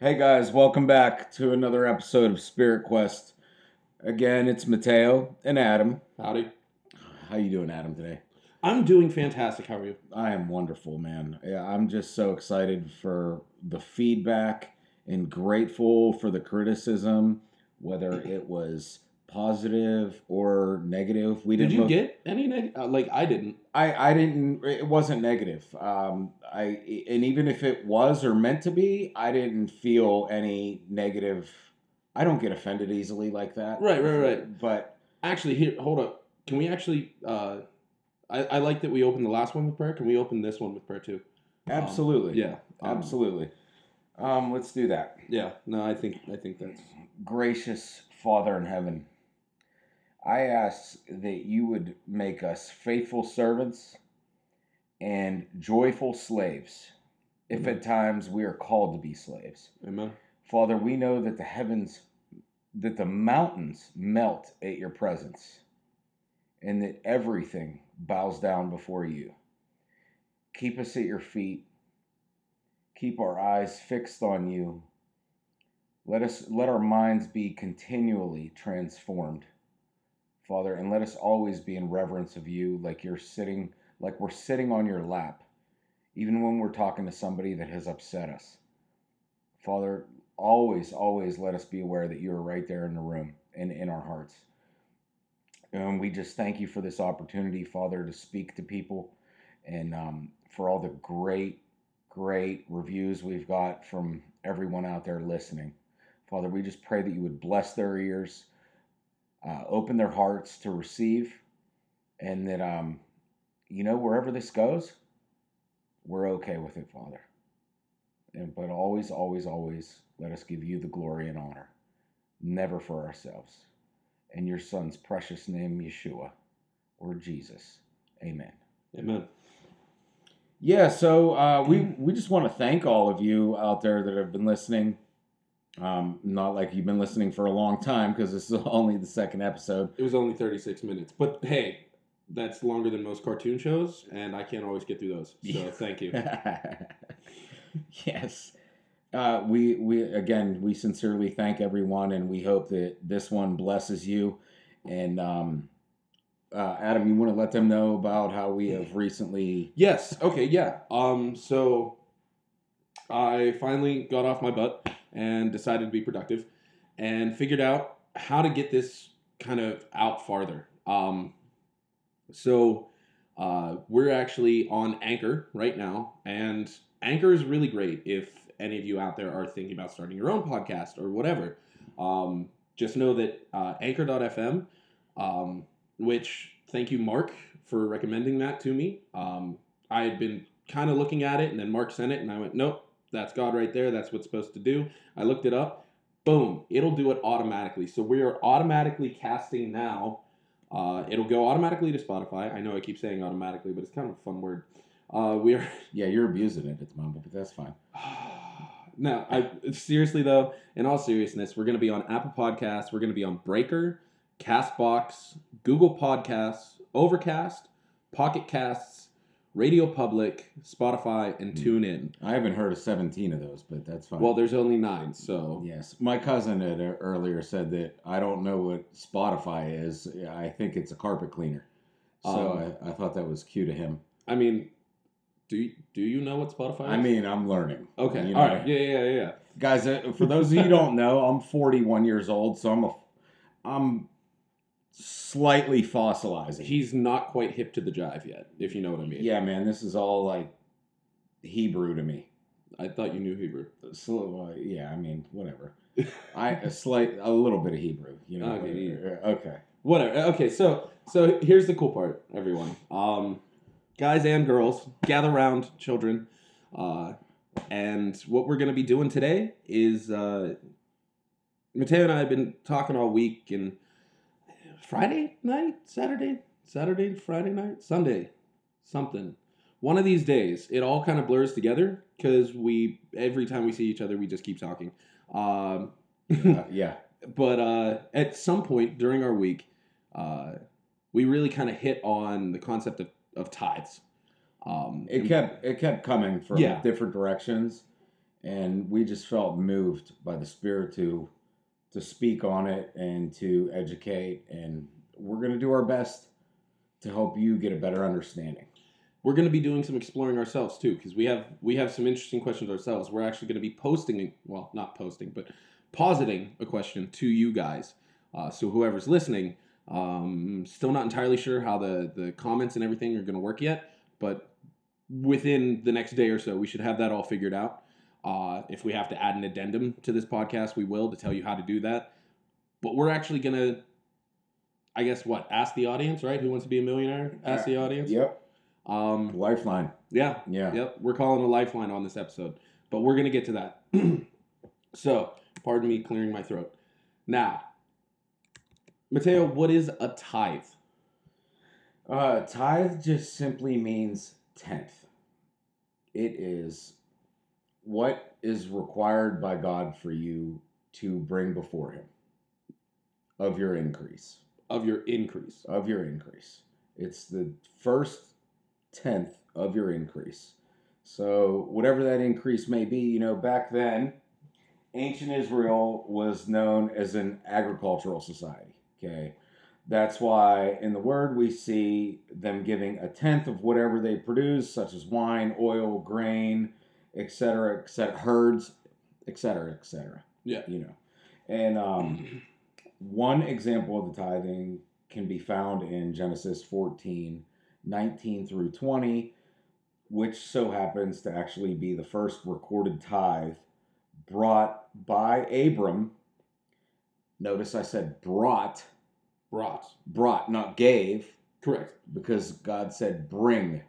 Hey guys, welcome back to another episode of Spirit Quest. Again, it's Matteo and Adam. Howdy. How you doing, Adam, today? I'm doing fantastic. How are you? I am wonderful, man. Yeah, I'm just so excited for the feedback and grateful for the criticism, whether it was positive or negative. We Did didn't you look- get any neg- uh, like I didn't. I, I didn't it wasn't negative um i and even if it was or meant to be i didn't feel any negative i don't get offended easily like that Right, right, right. but Actually, here, hold up. Can we actually uh I, I like that we opened the last one with prayer. Can we open this one with prayer too? absolutely Yeah. um, absolutely um let's do that Yeah. No, I think I think that's gracious father in heaven i ask that you would make us faithful servants and joyful slaves if Amen. at times we are called to be slaves Amen. Father, we know that the heavens, that the mountains melt at your presence, and that everything bows down before you. Keep us at your feet. Keep our eyes fixed on you. Let us let our minds be continually transformed, Father, and let us always be in reverence of you, like you're sitting, like we're sitting on your lap, even when we're talking to somebody that has upset us. Father, always, always let us be aware that you are right there in the room and in our hearts. And we just thank you for this opportunity, Father, to speak to people and um, for all the great, great reviews we've got from everyone out there listening. Father, we just pray that you would bless their ears, uh, open their hearts to receive, and that, um, you know, wherever this goes, we're okay with it, Father. And, but always, always, always let us give you the glory and honor, never for ourselves. In your Son's precious name, Yeshua, or Jesus. Amen. Amen. Yeah, so uh, we we just want to thank all of you out there that have been listening. Um, not like you've been listening for a long time because this is only the second episode. It was only 36 minutes, but hey, that's longer than most cartoon shows, and I can't always get through those. So thank you. yes. Uh, we we again we sincerely thank everyone, and we hope that this one blesses you. And um, uh, Adam, you want to let them know about how we have recently. Yes. Okay. Yeah. Um. So I finally got off my butt and decided to be productive, and figured out how to get this kind of out farther. Um. So uh, we're actually on Anchor right now, and Anchor is really great if any of you out there are thinking about starting your own podcast or whatever. Um, just know that uh, Anchor.fm, um, which thank you, Mark, for recommending that to me. Um, I had been kind of looking at it, and then Mark sent it, and I went, nope, that's God right there. That's what's supposed to do. I looked it up. Boom, it'll do it automatically. So we are automatically casting now. Uh, it'll go automatically to Spotify. I know I keep saying automatically, but it's kind of a fun word. Uh, we are Yeah, you're abusing it at the moment, but that's fine. no, I seriously though, in all seriousness, we're gonna be on Apple Podcasts, we're gonna be on Breaker, Castbox, Google Podcasts, Overcast, Pocket Casts, Radio Public, Spotify, and Hmm. TuneIn. I haven't heard of 17 of those, but that's fine. Well, there's only nine, so Yes, my cousin had earlier said that I don't know what Spotify is. I think it's a carpet cleaner. So Um, I, I thought that was cute of him. I mean, do you, do you know what Spotify is? I mean, I'm learning. okay, you know, all right, yeah, yeah, yeah, guys. uh, For those of you who don't know, I'm 41 years old, so I'm a, I'm slightly fossilizing. He's not quite hip to the jive yet, if you know what I mean. yeah, man, this is all like Hebrew to me. I thought you knew Hebrew. So, uh, yeah, I mean, whatever. I a slight, a little bit of Hebrew, you know. Okay, uh, okay. whatever okay so so here's the cool part everyone um guys and girls gather around children uh and what we're gonna be doing today is uh matteo and i have been talking all week and friday night saturday saturday friday night sunday something one of these days it all kind of blurs together because we every time we see each other we just keep talking um Uh, yeah. but uh, at some point during our week, uh, we really kind of hit on the concept of, of tithes. Um, It kept it kept coming from Yeah. different directions, and we just felt moved by the Spirit to to speak on it and to educate, and we're going to do our best to help you get a better understanding. We're going to be doing some exploring ourselves too, because we have we have some interesting questions ourselves. We're actually going to be posting, well, not posting, but positing a question to you guys. Uh, so whoever's listening, um, still not entirely sure how the the comments and everything are going to work yet, but within the next day or so, we should have that all figured out. Uh, if we have to add an addendum to this podcast, we will to tell you how to do that. But we're actually going to, I guess, what ask the audience, right? Who wants to be a millionaire? Ask the audience. Yep. Um, Lifeline. yeah, Yeah. Yep, we're calling a lifeline on this episode, but we're gonna get to that. so, pardon me clearing my throat. Now, Matteo, what is a tithe? Uh, tithe just simply means tenth. It is what is required by God for you to bring before Him of your increase. Of your increase. Of your increase. It's the first tenth of your increase. So, whatever that increase may be, you know, back then, ancient Israel was known as an agricultural society. Okay. That's why in the word we see them giving a tenth of whatever they produce, such as wine, oil, grain, etc., etc., herds, etc., etc. Yeah. You know. And um, one example of the tithing can be found in Genesis 14, 19 through 20, which so happens to actually be the first recorded tithe brought by Abram. Notice I said brought, Brought. brought, not gave, Correct. because God said bring.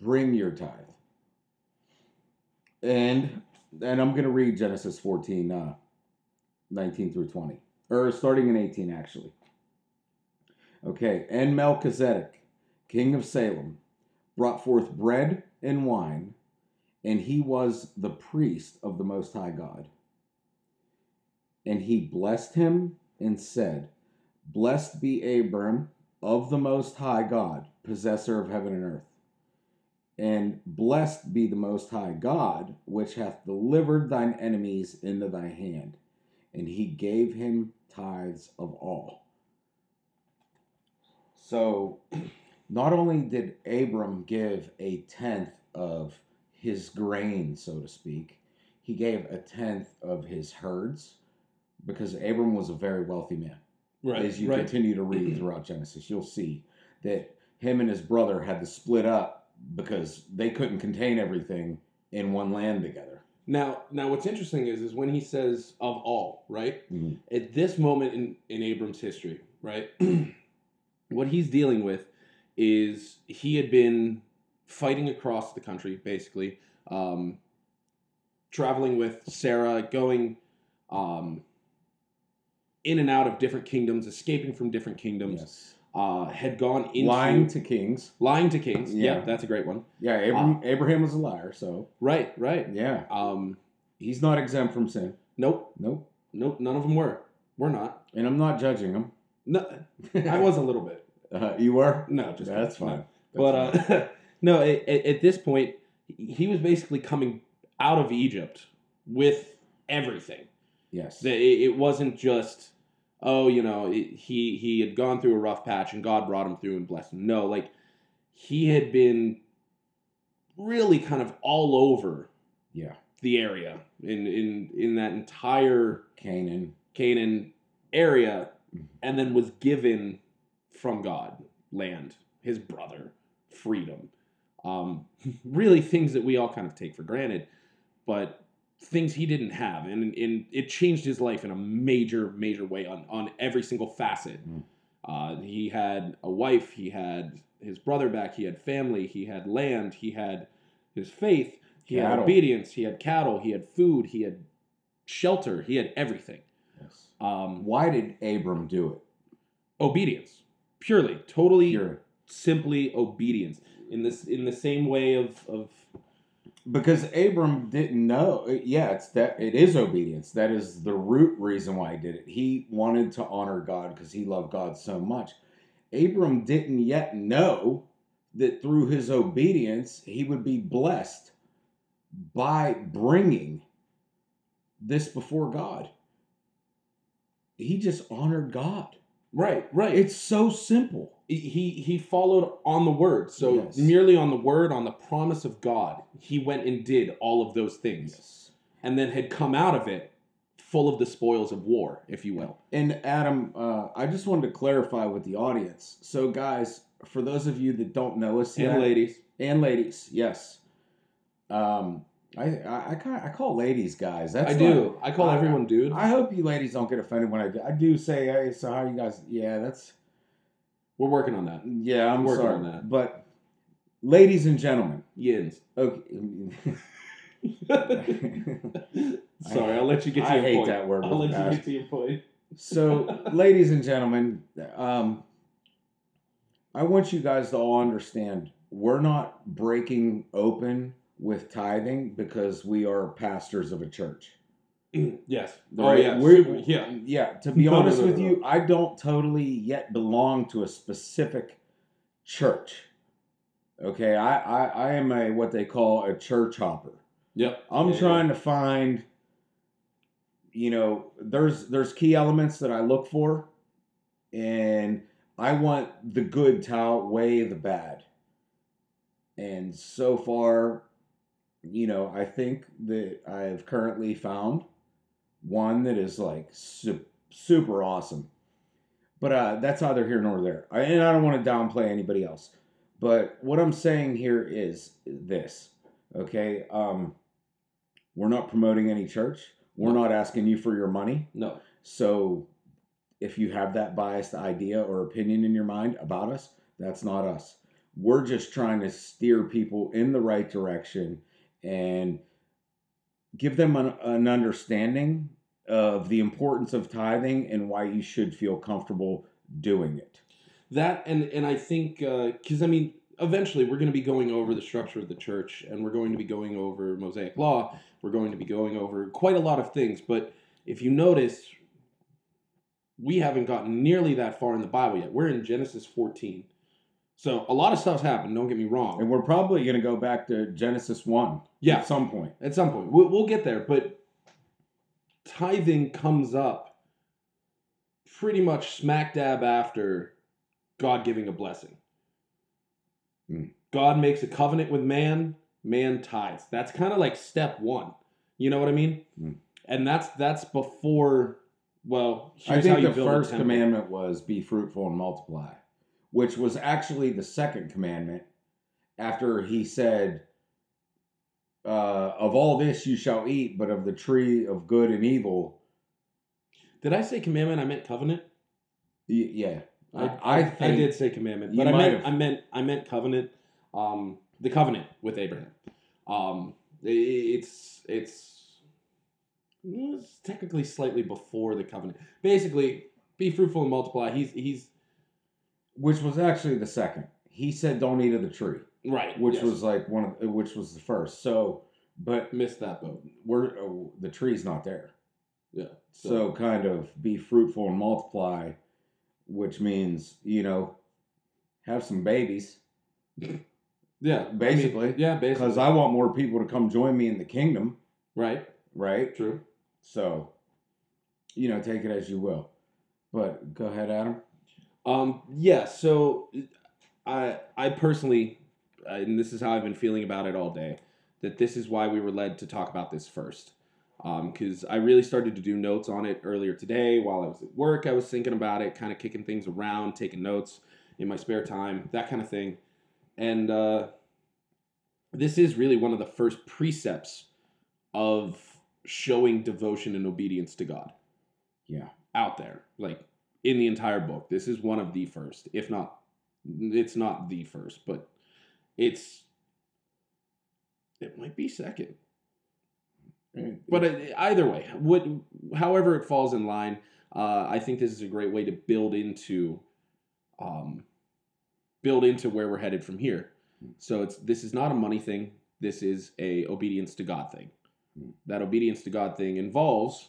Bring your tithe. And and I'm to read Genesis 14, uh, 19 through 20. Or starting in 18, actually. Okay. And Melchizedek, king of Salem, brought forth bread and wine, and he was the priest of the Most High God. And he blessed him and said, Blessed be Abram of the Most High God, possessor of heaven and earth. And blessed be the Most High God, which hath delivered thine enemies into thy hand. And he gave him tithes of all. So, not only did Abram give a tenth of his grain, so to speak, he gave a tenth of his herds because Abram was a very wealthy man Right. as you right. continue to read throughout Genesis, you'll see that him and his brother had to split up because they couldn't contain everything in one land together. Now, now, what's interesting is, is when he says "of all," right? Mhm. At this moment in in Abram's history, right? what he's dealing with is he had been fighting across the country, basically, um, traveling with Sarah, going um, in and out of different kingdoms, escaping from different kingdoms. Yes. Uh, had gone into Lying to kings. lying to kings. Yeah. That's a great one. Yeah, Abram, Abraham was a liar, so Right, right. yeah, Um, he's not exempt from sin. nope, Nope. nope. None of them were. We're not. And I'm not judging him. No, I was a little bit. Uh, you were? No, just That's no. fine. That's But fine. uh, no, at, at this point, he was basically coming out of Egypt with everything. yes. It wasn't just, oh, you know, it, he he had gone through a rough patch and God brought him through and blessed him. No, like he had been really kind of all over yeah. the area in in in that entire Canaan. Canaan area, Mhm. and then was given from God land, his brother, freedom. Um, really, things that we all kind of take for granted, but things he didn't have, and, and it changed his life in a major, major way on on every single facet. Mm. Uh, he had a wife, he had his brother back, he had family, he had land, he had his faith, he had obedience, he had cattle, he had food, he had shelter, he had everything. Yes. Um, Why did Abram do it? obedience, purely, totally, Pure. simply obedience. In this, in the same way of of because Abram didn't know. Uh, yeah, it's that it is obedience. That is the root reason why he did it. He wanted to honor God because he loved God so much. Abram didn't yet know that through his obedience he would be blessed by bringing this before God. He just honored God. Right, right. It's so simple. he he followed on the word. So Yes. merely on the word, on the promise of God, he went and did all of those things, Yes. and then had come out of it full of the spoils of war, if you will. And Adam, uh, I just wanted to clarify with the audience. So, guys, for those of you that don't know us yet, And ladies, and ladies, yes. Um, I I, I, kinda, I call ladies guys. That's I do. I call I- everyone dude. I hope you ladies don't get offended when I do. I do say, hey, so how you guys? Yeah, that's We're working on that. yeah. I'm Working sorry, on that. but ladies and gentlemen, Yins. okay. Sorry, I'll let you get to I your hate point. that word I'll let you get to your point. So, ladies and gentlemen, um, I want you guys to all understand we're not breaking open with tithing because we are pastors of a church. Mm, yes. The oh yeah. we're- yeah. Yeah, to be No, honest no, with no, you, I don't totally yet belong to a specific church. Okay, I, I, I am a what they call a church hopper. Yep. I'm Yeah, trying to find you know there's there's key elements that I look for and I want the good to outweigh the bad. And so far, you know, I think that I've currently found one that is like su- super awesome. But uh, that's either here nor there. I, and I don't want to downplay anybody else. But what I'm saying here is this, okay? Um, we're not promoting any church. We're not asking you for your money. No. So if you have that biased idea or opinion in your mind about us, that's not us. We're just trying to steer people in the right direction and give them an, an understanding of the importance of tithing and why you should feel comfortable doing it. That and and I think uh, because I mean eventually we're going to be going over the structure of the church and we're going to be going over Mosaic law. We're going to be going over quite a lot of things. But if you notice, we haven't gotten nearly that far in the Bible yet. We're in Genesis 14. So a lot of stuff's happened. Don't get me wrong. And we're probably going to go back to Genesis 1 Yeah. at some point. At some point, we'll, we'll get there. But tithing comes up pretty much smack dab after God giving a blessing. Hmm. God makes a covenant with man, man tithes. That's kind of like step one. You know what I mean? Hmm. And that's that's before. Well, I think the first commandment was be fruitful and multiply, which was actually the second commandment after he said, uh, Of all this you shall eat, but of the tree of good and evil. Did I say commandment? I meant covenant. y- yeah. I, I I, I did say commandment, but I meant have. I meant I meant covenant. Um, the covenant with Abraham. Um, it's it's it's technically slightly before the covenant. Basically, be fruitful and multiply. He's he's Which was actually the second. He said, Don't eat of the tree, right, which yes. was like one of, which was the first. So, but missed that boat. we're, uh, the tree's not there. Yeah. So kind of be fruitful and multiply, which means you know have some babies yeah, I mean, basically, yeah, basically. because I want more people to come join me in the kingdom, right, right? true. So, you know, take it as you will. But go ahead, Adam. Um, yeah, so I I personally, and this is how I've been feeling about it all day, that this is why we were led to talk about this first. Because I really started to do notes on it earlier today while I was at work. I was thinking about it, kind of kicking things around, taking notes in my spare time, that kind of thing. And uh, this is really one of the first precepts of showing devotion and obedience to God Yeah. out there, like in the entire book. This is one of the first, if not, it's not the first, but it's, it might be second. But uh, either way, what, however it falls in line, uh, I think this is a great way to build into, um, build into where we're headed from here. So it's this is not a money thing. This is a obedience to God thing. Hmm. That obedience to God thing involves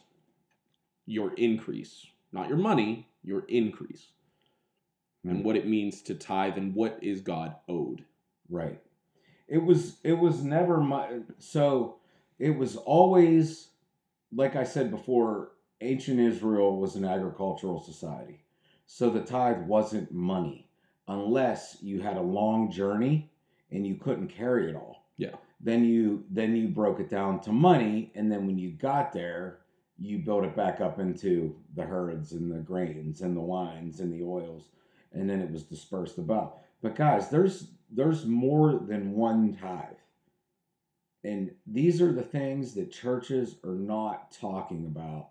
your increase, not your money, your increase, Hmm. and what it means to tithe and what is God owed. Right. it was it was never my so it was always like I said before, ancient Israel was an agricultural society. So the tithe wasn't money unless you had a long journey and you couldn't carry it all. Yeah. Then you then you broke it down to money and then when you got there, you built it back up into the herds and the grains and the wines and the oils and then it was dispersed about. But guys, there's there's more than one tithe. And these are the things that churches are not talking about.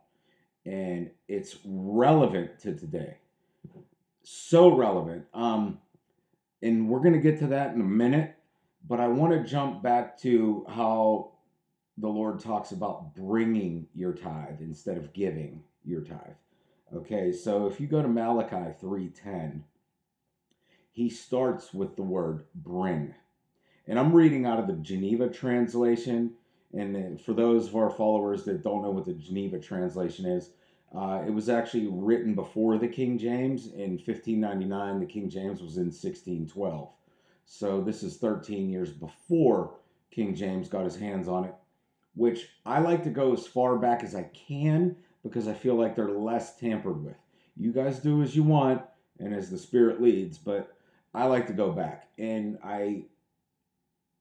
And it's relevant to today. So relevant. Um, and we're going to get to that in a minute. But I want to jump back to how the Lord talks about bringing your tithe instead of giving your tithe. Okay, so if you go to Malachi 3:10, he starts with the word bring. And I'm reading out of the Geneva translation. And for those of our followers that don't know what the Geneva translation is, uh, it was actually written before the King James in 1599. The King James was in 1612. So this is 13 years before King James got his hands on it, which I like to go as far back as I can because I feel like they're less tampered with. You guys do as you want and as the Spirit leads, but I like to go back. And I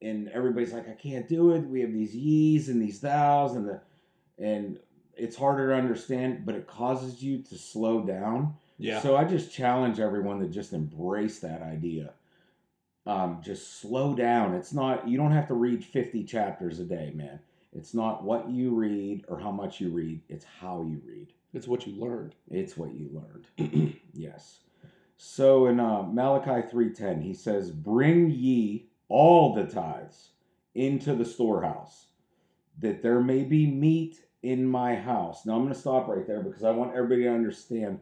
and everybody's like, I can't do it. We have these ye's and these thous and the and it's harder to understand, but it causes you to slow down. Yeah. So I just challenge everyone to just embrace that idea. Um, just slow down. It's not you don't have to read 50 chapters a day, man. It's not what you read or how much you read, it's how you read. It's what you learned. It's what you learned. yes. So in uh, Malachi 3:10, he says, "Bring ye all the tithes into the storehouse, that there may be meat in my house. Now I'm going to stop right there because I want everybody to understand.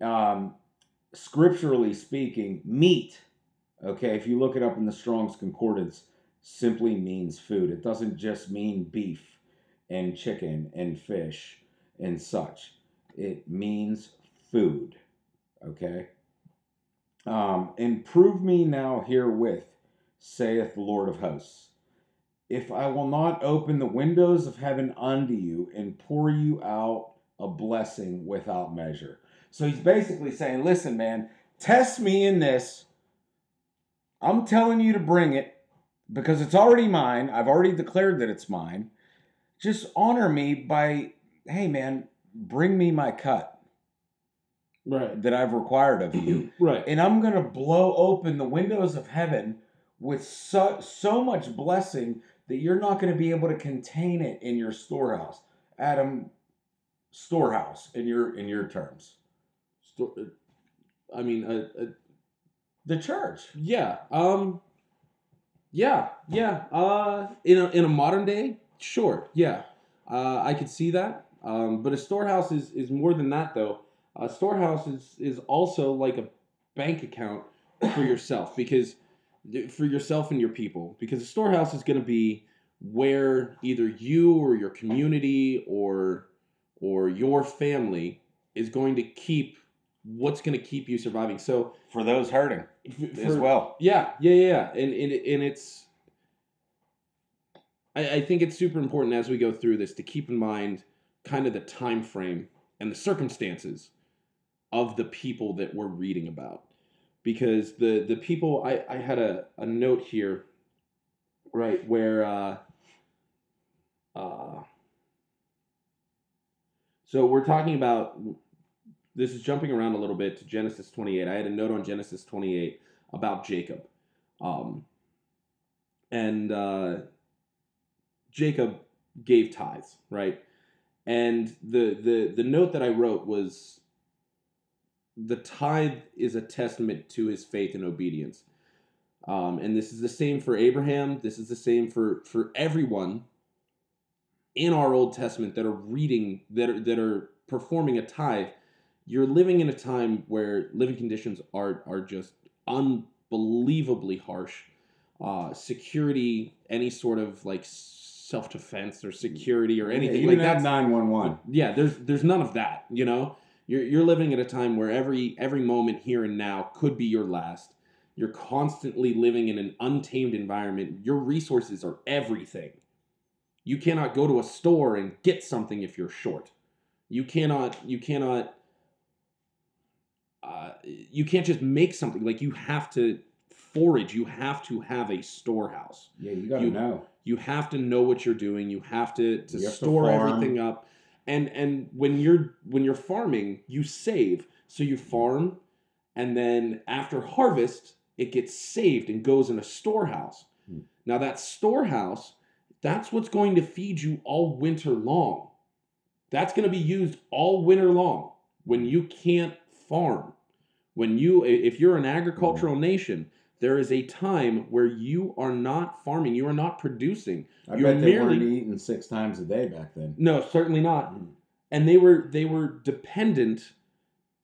Um, scripturally speaking, meat, okay, if you look it up in the Strong's Concordance, simply means food. It doesn't just mean beef and chicken and fish and such. It means food, okay? Um, and prove me now herewith saith the Lord of hosts. If I will not open the windows of heaven unto you and pour you out a blessing without measure. So he's basically saying, listen, man, test me in this. I'm telling you to bring it because it's already mine. I've already declared that it's mine. Just honor me by, hey, man, bring me my cut Right. that I've required of you Right. and I'm going to blow open the windows of heaven with so, so much blessing that you're not going to be able to contain it in your storehouse. Adam, storehouse in your in your terms. Sto- I mean, uh, uh, The church. yeah. Um. Yeah. Yeah. Uh. In a in a modern day, sure. Yeah. Uh. I could see that. Um. But a storehouse is is more than that, though. A storehouse is is also like a bank account for yourself because for yourself and your people because a storehouse is going to be where either you or your community or or your family is going to keep what's going to keep you surviving so For those hurting f- as well. yeah yeah yeah yeah. and and, and it's I, I think it's super important as we go through this to keep in mind kind of the time frame and the circumstances of the people that we're reading about because the the people i i had a, a note here right where uh uh so we're talking about this is jumping around a little bit to genesis 28 i had a note on genesis 28 about jacob um and uh jacob gave tithes right and the the the note that i wrote was the tithe is a testament to his faith and obedience. Um, and this is the same for Abraham. This is the same for for everyone in our Old Testament that are reading that are that are performing a tithe. You're living in a time where living conditions are are just unbelievably harsh. Uh, security, any sort of like self defense or security or anything you like that. nine one one. Yeah, there's there's none of that. You know, you're you're living at a time where every every moment here and now could be your last. You're constantly living in an untamed environment. Your resources are everything. You cannot go to a store and get something if you're short. You cannot. You cannot. Uh, you can't just make something. Like you have to forage. You have to have a storehouse. Yeah, you gotta You- know. You have to know what you're doing. You have to, to You to store farm. everything up. And and when you're when you're farming, you save. So you farm, and then after harvest, it gets saved and goes in a storehouse. Hmm. Now that storehouse, that's what's going to feed you all winter long. That's going to be used all winter long when you can't farm. When you if you're an agricultural nation, there is a time where you are not farming, you are not producing. I You're bet they merely- weren't eating six times a day back then. No, certainly not. Mm. And they were they were dependent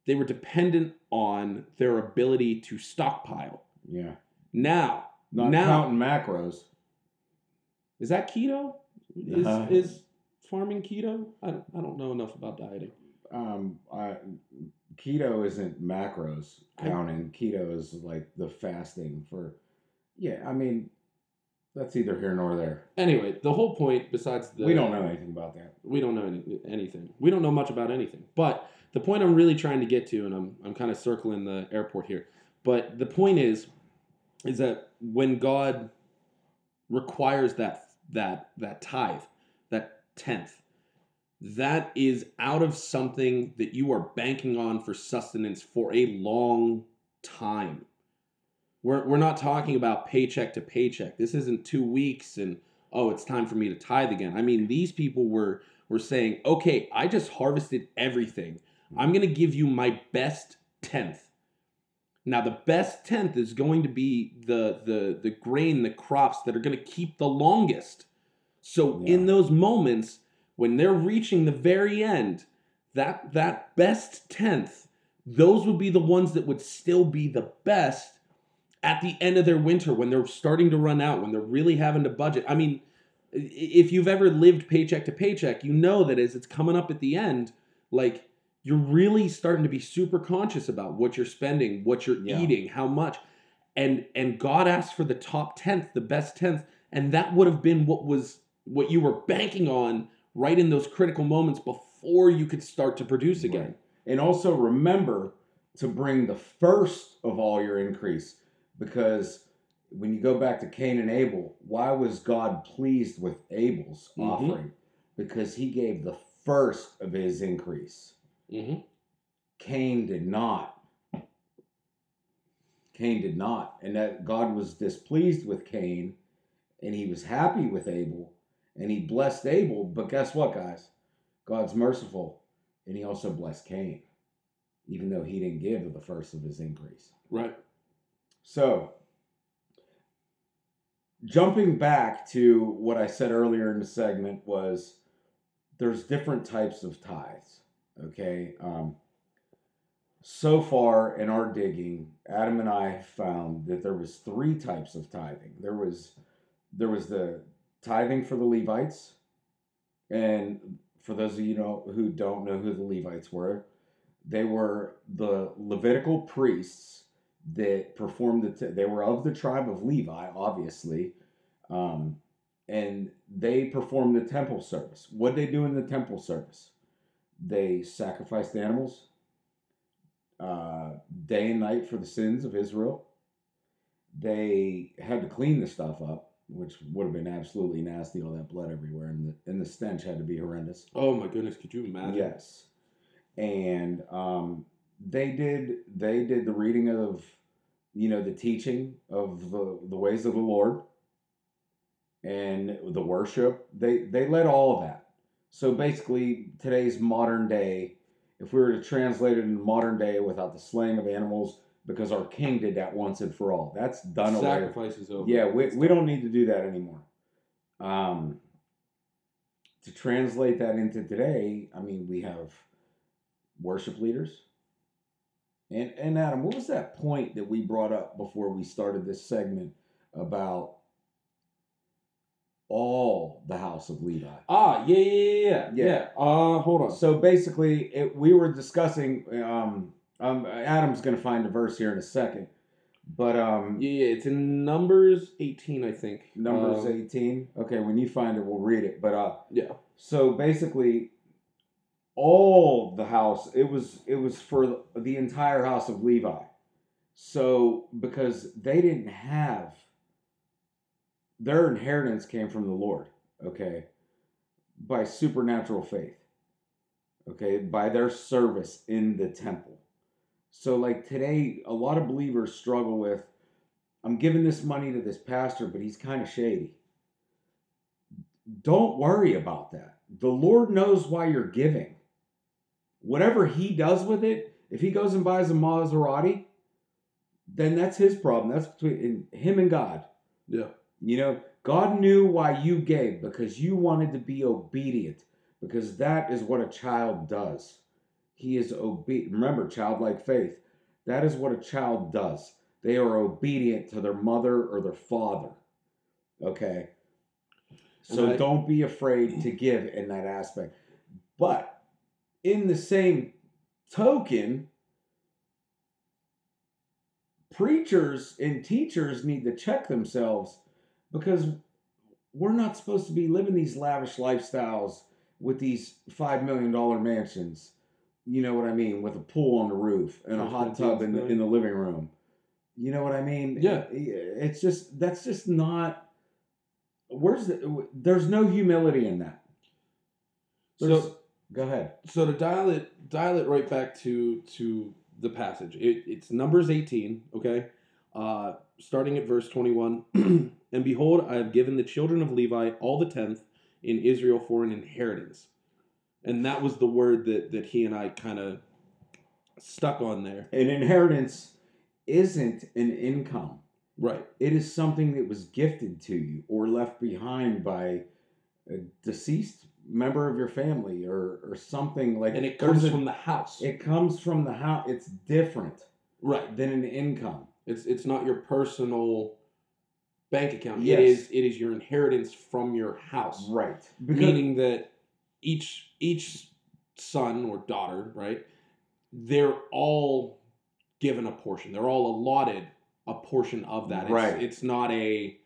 they were dependent on their ability to stockpile. Yeah. Now, Not now counting macros. is that keto? Is Uh-huh. is farming keto? I don't, I don't know enough about dieting. Um, I, keto isn't macros counting. Keto is like the fasting for. Yeah, I mean, that's either here nor there. Anyway, the whole point besides the we don't know anything about that. we don't know any, anything. We don't know much about anything. But the point I'm really trying to get to, and I'm I'm kind of circling the airport here, but the point is, is that when God requires that that that tithe, that tenth, that is out of something that you are banking on for sustenance for a long time. We're, we're not talking about paycheck to paycheck. This isn't two weeks and oh, it's time for me to tithe again. I mean, these people were were saying, okay, I just harvested everything. I'm gonna give you my best tenth. Now, the best tenth is going to be the the the grain, the crops that are gonna keep the longest. So in those moments when they're reaching the very end, that that best tenth, those would be the ones that would still be the best at the end of their winter when they're starting to run out, when they're really having to budget. I mean, if you've ever lived paycheck to paycheck, you know that as it's coming up at the end, like you're really starting to be super conscious about what you're spending, what you're Yeah. eating, how much. And and God asked for the top tenth, the best tenth, and that would have been what was what you were banking on right in those critical moments before you could start to produce again. Right. And also remember to bring the first of all your increase because when you go back to Cain and Abel, why was God pleased with Abel's Mhm. offering? Because he gave the first of his increase. Mm-hmm. Cain did not. Cain did not. And that God was displeased with Cain and he was happy with Abel and he blessed Abel. But guess what, guys? God's merciful and he also blessed Cain, even though he didn't give the first of his increase. Right. So, jumping back to what I said earlier in the segment was there's different types of tithes. Okay. Um, so far in our digging, Adam and I found that there was three types of tithing. There was there was the tithing for the Levites, and for those of you know who don't know who the Levites were, they were the Levitical priests that performed the. T- they were of the tribe of Levi, obviously, um, and they performed the temple service. What they do in the temple service? They sacrificed animals uh, day and night for the sins of Israel. They had to clean the stuff up, which would have been absolutely nasty. All that blood everywhere, and the and the stench had to be horrendous. Oh my goodness, could you imagine? Yes, and um, they did they did the reading of you know the teaching of the the ways of the Lord and the worship. They they led all of that. So basically, today's modern day, if we were to translate it in modern day without the slaying of animals, because our king did that once and for all, that's done away. Sacrifice is over. Yeah, we, we don't need to do that anymore. Um, to translate that into today, I mean, we have worship leaders. And and Adam, what was that point that we brought up before we started this segment about all the house of Levi? Ah, yeah, yeah, yeah, yeah. Yeah. yeah. Uh, hold on. So basically, it, we were discussing. Um, um, Adam's going to find a verse here in a second, But um, Yeah, it's in Numbers 18, I think. numbers Um, eighteen. Okay, when you find it, we'll read it. But uh, Yeah. so basically, all the house it was it was for the entire house of Levi. So because they didn't have their inheritance came from the Lord, okay, by supernatural faith, okay, by their service in the temple. So, like today, a lot of believers struggle with I'm giving this money to this pastor, but he's kind of shady. Don't worry about that. The Lord knows why you're giving. Whatever he does with it, if he goes and buys a Maserati, then that's his problem. That's between him and God. Yeah. You know, God knew why you gave because you wanted to be obedient, because that is what a child does. He is obedient. Remember, childlike faith. That is what a child does. They are obedient to their mother or their father. Okay? So I- don't be afraid to give in that aspect. But in the same token, preachers and teachers need to check themselves because we're not supposed to be living these lavish lifestyles with these five million dollar mansions. You know what I mean? With a pool on the roof and a hot tub in the, in the living room. You know what I mean? Yeah. It's just that's just not. Where's the? There's no humility in that. There's, So, go ahead. so to dial it, dial it right back to to the passage. It, it's Numbers 18, okay? Uh, starting at verse 21. and behold, I have given the children of Levi all the tenth in Israel for an inheritance. And that was the word that, that he and I kind of stuck on there. An inheritance isn't an income. Right. It is something that was gifted to you or left behind by a deceased member of your family or or something like And it comes a- from the house. it comes from the house it's different right. than an income It's it's not your personal bank account. Yes. It is it is your inheritance from your house. right Meaning that each each son or daughter, right? They're all given a portion. They're all allotted a portion of that. It's, Right. It's not a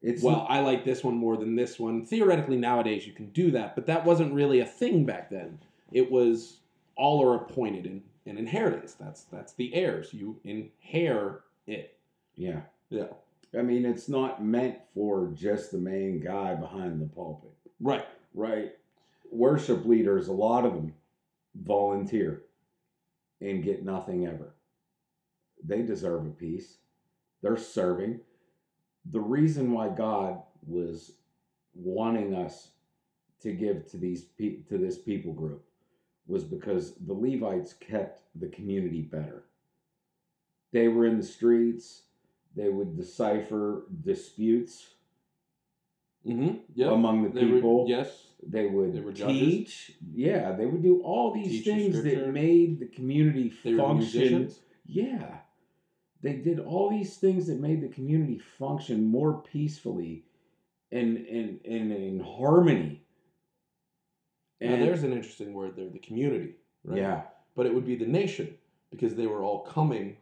it's well, I like this one more than this one. Theoretically, nowadays you can do that, but that wasn't really a thing back then. It was all are appointed in an inheritance. That's that's the heirs. You inherit it. yeah Yeah. i mean it's not meant for just the main guy behind the pulpit Right. right worship leaders a lot of them volunteer and get nothing ever. They deserve a piece. They're serving. The reason why god was wanting us to give to these to this people group was because the levites kept the community better. They were in the streets. They would decipher disputes Mm-hmm. Yeah. among the They were- people yes. they would They were judges. teach. Yeah, they would do all these Teach things that made the community They function. Yeah, they did all these things that made the community function more peacefully and and and in harmony. Now, there's an interesting word there, the community, right? yeah, But it would be the nation because they were all coming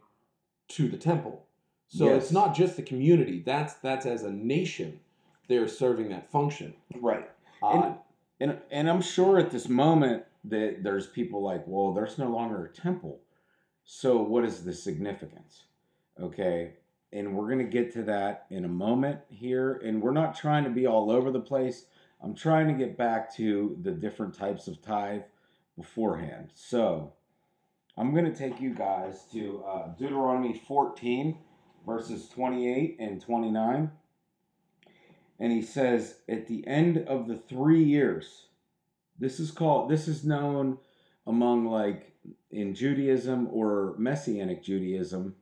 to the temple. So Yes. it's not just the community. That's that's as a nation they're serving that function. right. Uh, And and I'm sure at this moment that there's people like, well, there's no longer a temple. So what is the significance? Okay. And we're gonna get to that in a moment here. And we're not trying to be all over the place. I'm trying to get back to the different types of tithe beforehand. So I'm gonna take you guys to uh, Deuteronomy 14, verses 28 and 29 and he says at the end of the three years this is called this is known among like in judaism or messianic judaism.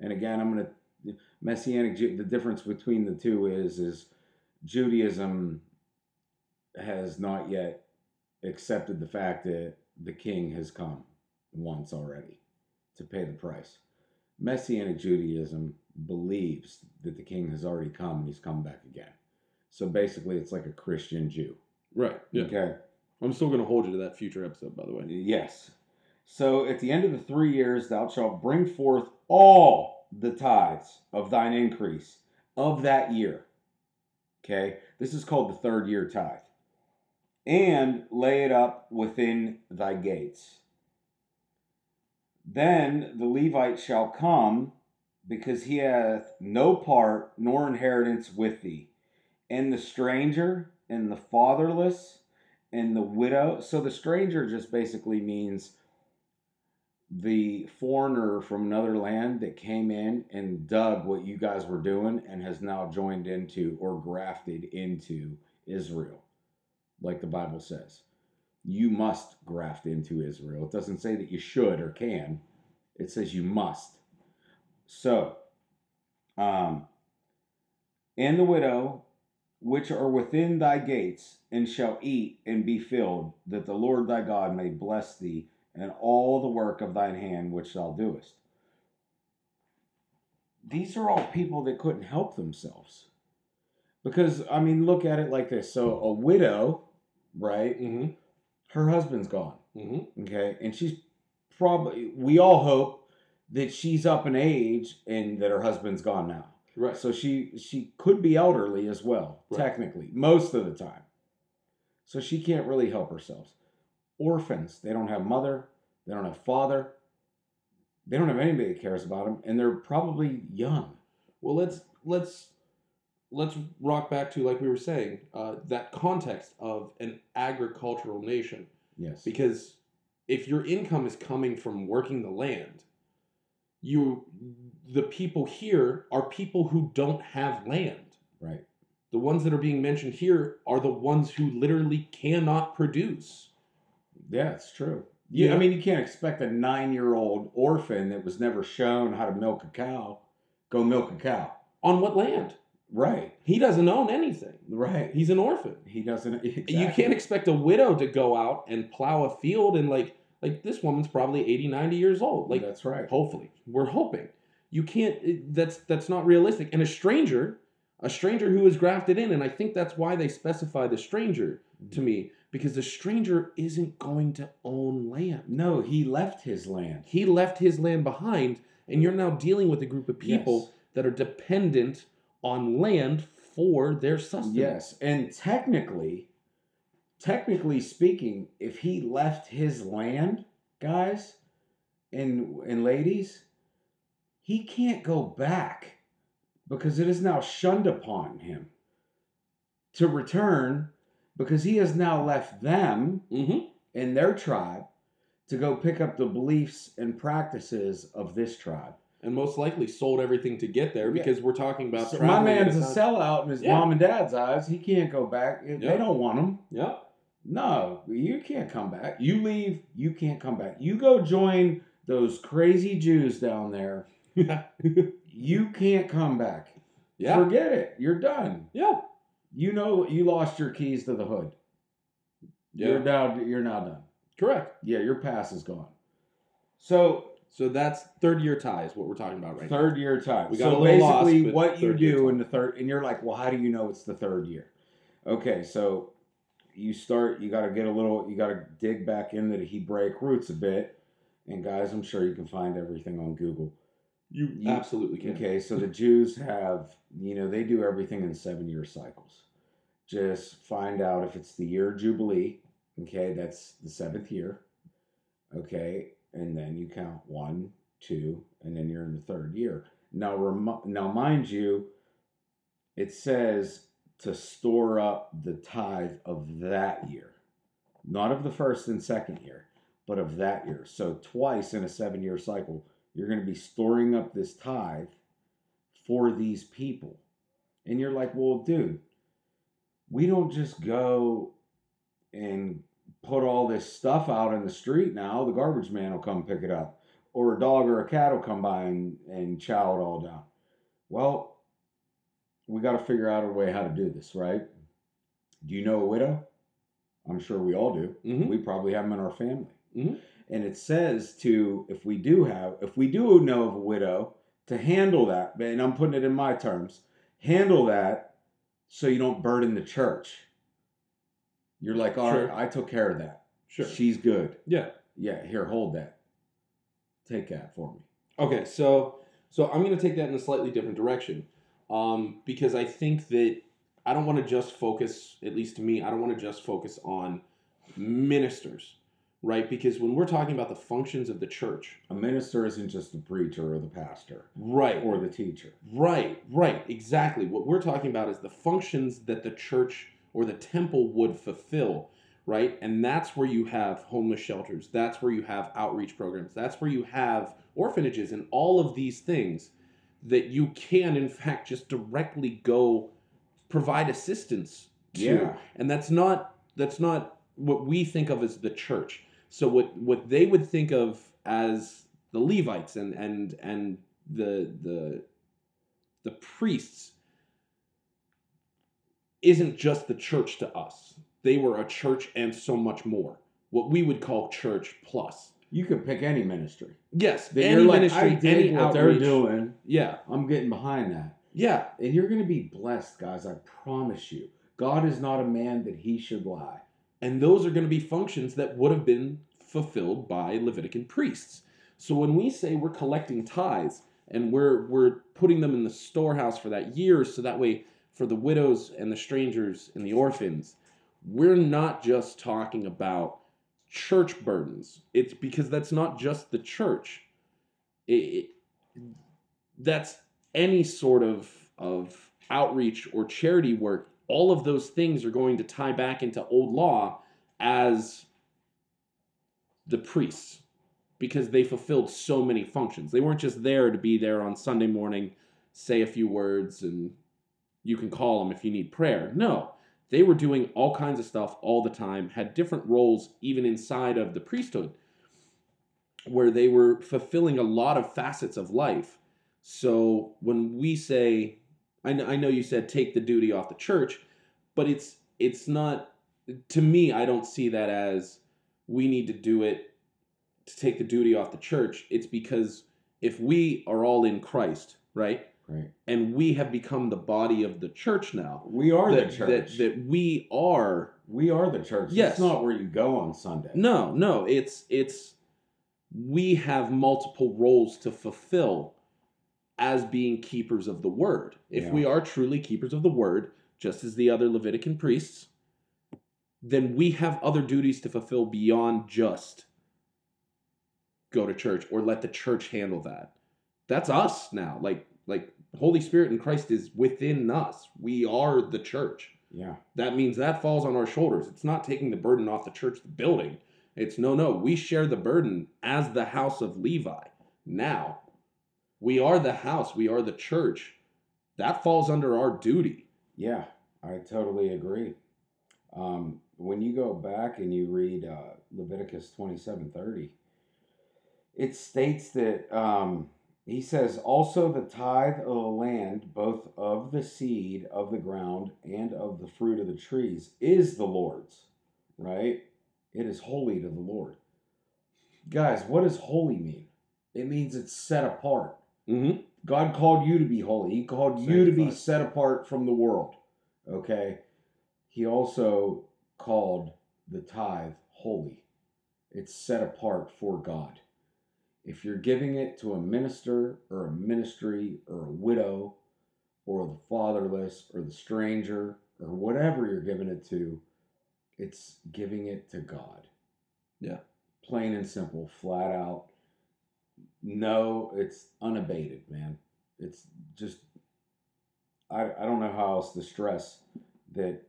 And again i'm going to messianic the difference between the two is is judaism has not yet accepted the fact that the king has come once already to pay the price. Messianic judaism believes that the king has already come and he's come back again so basically, it's like a Christian Jew. right. Yeah. Okay. I'm still going to hold you to that future episode, by the way. Yes. So at the end of the three years, thou shalt bring forth all the tithes of thine increase of that year. Okay, this is called the third year tithe. And lay it up within thy gates. Then the Levite shall come, because he hath no part nor inheritance with thee, and the stranger, and the fatherless, and the widow. So the stranger just basically means the foreigner from another land that came in and dug what you guys were doing and has now joined into or grafted into Israel, like the Bible says. You must graft into Israel. It doesn't say that you should or can, it says you must. So, um, and the widow which are within thy gates, and shall eat and be filled, that the Lord thy God may bless thee and all the work of thine hand which thou doest. These are all people that couldn't help themselves. Because, I mean, look at it like this. So, a widow, right? Mm-hmm. Her husband's gone. Mm-hmm. Okay. And she's probably, we all hope that she's up in age and that her husband's gone now. Right. So she she could be elderly as well, Right. technically, most of the time. So she can't really help herself. Orphans, they don't have mother, they don't have father, they don't have anybody that cares about them, and they're probably young. Well, let's let's let's rock back to like we were saying uh, that context of an agricultural nation Yes. because if your income is coming from working the land, you the people here are people who don't have land. right. The ones that are being mentioned here are the ones who literally cannot produce. Yeah, it's true. Yeah, Yeah. I mean, you can't expect a nine-year-old orphan that was never shown how to milk a cow go milk a cow. On what land? Right. He doesn't own anything. Right. He's an orphan. He doesn't. You can't expect a widow to go out and plow a field and like like this woman's probably 80 90 years old like That's right. hopefully we're hoping you can't that's that's not realistic and a stranger a stranger who is grafted in and i think that's why they specify the stranger to mm-hmm. me because the stranger isn't going to own land No, he left his land. he left his land behind and you're now dealing with a group of people Yes. that are dependent on land for their sustenance Yes, and technically, technically speaking, if he left his land, guys and and ladies, he can't go back because it is now shunned upon him to return because he has now left them mm-hmm. and their tribe to go pick up the beliefs and practices of this tribe. and most likely sold everything to get there Yeah. because we're talking about So my man's a sellout in his Yeah. mom and dad's eyes. He can't go back. They don't want him. Yeah. No, you can't come back. You leave, you can't come back. You go join those crazy Jews down there. Yeah. You can't come back. Yeah. Forget it. You're done. Yeah. You know you lost your keys to the hood. Yeah. You're now you're now done. Correct. Yeah, your pass is gone. So So that's third year tithes, what we're talking about right third year time. We got so lost, basically, but what you do in the third, and you're like, well, how do you know it's the third year? Okay, so you start. You got to get a little. You got to dig back into the Hebraic roots a bit. And guys, I'm sure you can find everything on Google. You, You- absolutely can. Okay, so the Jews have, you know, they do everything in seven year cycles. Just find out if it's the year of Jubilee. Okay, that's the seventh year. Okay, and then you count one, two, and then you're in the third year. Now, rem- now, mind you, it says to store up the tithe of that year, not of the first and second year, but of that year. So twice in a seven year cycle, you're going to be storing up this tithe for these people. And you're like, well, dude, we don't just go and put all this stuff out in the street now. The garbage man will come pick it up. Or a dog or a cat will come by and, and chow it all down. Well, we got to figure out a way how to do this, right? Do you know a widow? I'm sure we all do. Mhm. We probably have them in our family. Mhm. And it says to, if we do have, if we do know of a widow, to handle that, and I'm putting it in my terms, handle that so you don't burden the church. You're like, all right, Sure. I took care of that. Sure. She's good. Yeah. Yeah, here, hold that. Take that for me. Okay, so So I'm going to take that in a slightly different direction um, because I think that I don't want to just focus, at least to me, I don't want to just focus on ministers, right? Because when we're talking about the functions of the church, A minister isn't just the preacher or the pastor right, or the teacher. Right, right, exactly. What we're talking about is the functions that the church or the temple would fulfill, right? And that's where you have homeless shelters, that's where you have outreach programs, that's where you have orphanages and all of these things that you can, in fact, just directly go provide assistance to. Yeah. And that's not that's not what we think of as the church. So what what they would think of as the Levites and and and the the the priests isn't just the church to us. They were a church and so much more. What we would call church plus. You could pick any ministry. Yes, That any like, ministry, any what they're outreach. doing. Yeah, I'm getting behind that. yeah, And you're going to be blessed, guys. I promise you. God is not a man that he should lie. And those are going to be functions that would have been fulfilled by Levitican priests. So when we say we're collecting tithes and we're we're putting them in the storehouse for that year, so that way for the widows and the strangers and the orphans, we're not just talking about church burdens. It's because that's not just the church. It, it- that's any sort of of outreach or charity work. All of those things are going to tie back into old law as the priests because they fulfilled so many functions. They weren't just there to be there on Sunday morning, say a few words, and you can call them if you need prayer. No, they were doing all kinds of stuff all the time, had different roles even inside of the priesthood, where they were fulfilling a lot of facets of life. So when we say, I know, I know you said take the duty off the church, but it's it's not to me. I don't see that as we need to do it to take the duty off the church. It's because if we are all in Christ, right, Right. and we have become the body of the church now, We are that, the church. That, that we are we are the church. Yes. It's not where you go on Sunday. no, no, it's it's we have multiple roles to fulfill as being keepers of the word. If Yeah. we are truly keepers of the word, just as the other Levitican priests, then we have other duties to fulfill beyond just go to church or let the church handle that. That's us now. Like like Holy Spirit and Christ is within us. We are the church Yeah. that means that falls on our shoulders. It's not taking the burden off the church, the building. It's no, no. We share the burden as the house of Levi. Now, we are the house, we are the church. That falls under our duty. Yeah. I totally agree. Um, when you go back and you read uh, Leviticus twenty seven thirty, it states that um, he says, also the tithe of the land, both of the seed of the ground and of the fruit of the trees, is the Lord's, right? It is holy to the Lord. Guys, what does holy mean? It means it's set apart. Mm-hmm. God called you to be holy. He called you to be set apart from the world. Okay? He also called the tithe holy. It's set apart for God. If you're giving it to a minister or a ministry or a widow or the fatherless or the stranger or whatever you're giving it to, it's giving it to God. Yeah. Plain and simple, flat out. No, it's unabated, man. It's just I I don't know how else to stress that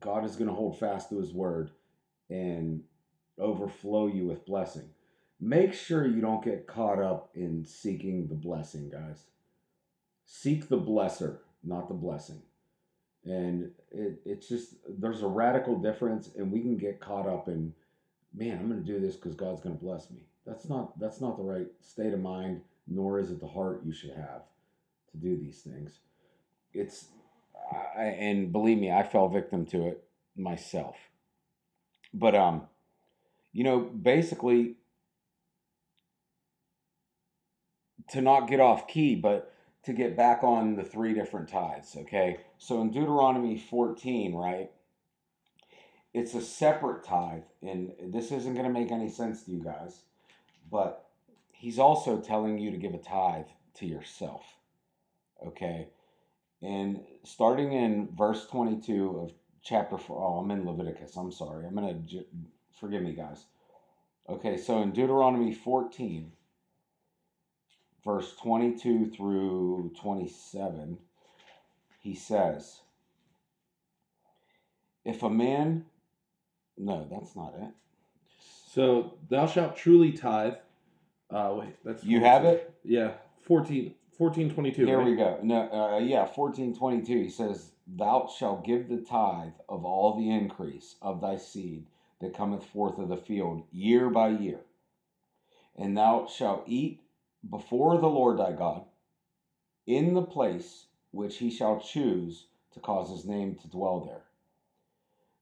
God is going to hold fast to his word and overflow you with blessing. Make sure you don't get caught up in seeking the blessing, guys. Seek the blesser, not the blessing. And it, it's just, there's a radical difference, and we can get caught up in, man, I'm going to do this because God's going to bless me. That's not, that's not the right state of mind, nor is it the heart you should have to do these things. It's, I, and believe me, I fell victim to it myself. But, um, you know, basically, to not get off key, but to get back on the three different tithes, okay? So in Deuteronomy 14, right? It's a separate tithe, and this isn't going to make any sense to you guys, but he's also telling you to give a tithe to yourself. Okay? And starting in verse 22 of chapter 4, oh, I'm in Leviticus. I'm sorry. I'm going to, forgive me, guys. Okay, so in Deuteronomy 14, verse 22 through 27, he says, If a man, no, that's not it. So thou shalt truly tithe. Uh, wait, that's You have it? Yeah, 14, 14 22. Here right? we go. No, uh, yeah, fourteen twenty two. He says, "Thou shalt give the tithe of all the increase of thy seed that cometh forth of the field year by year, and thou shalt eat before the Lord thy God in the place which he shall choose to cause his name to dwell there.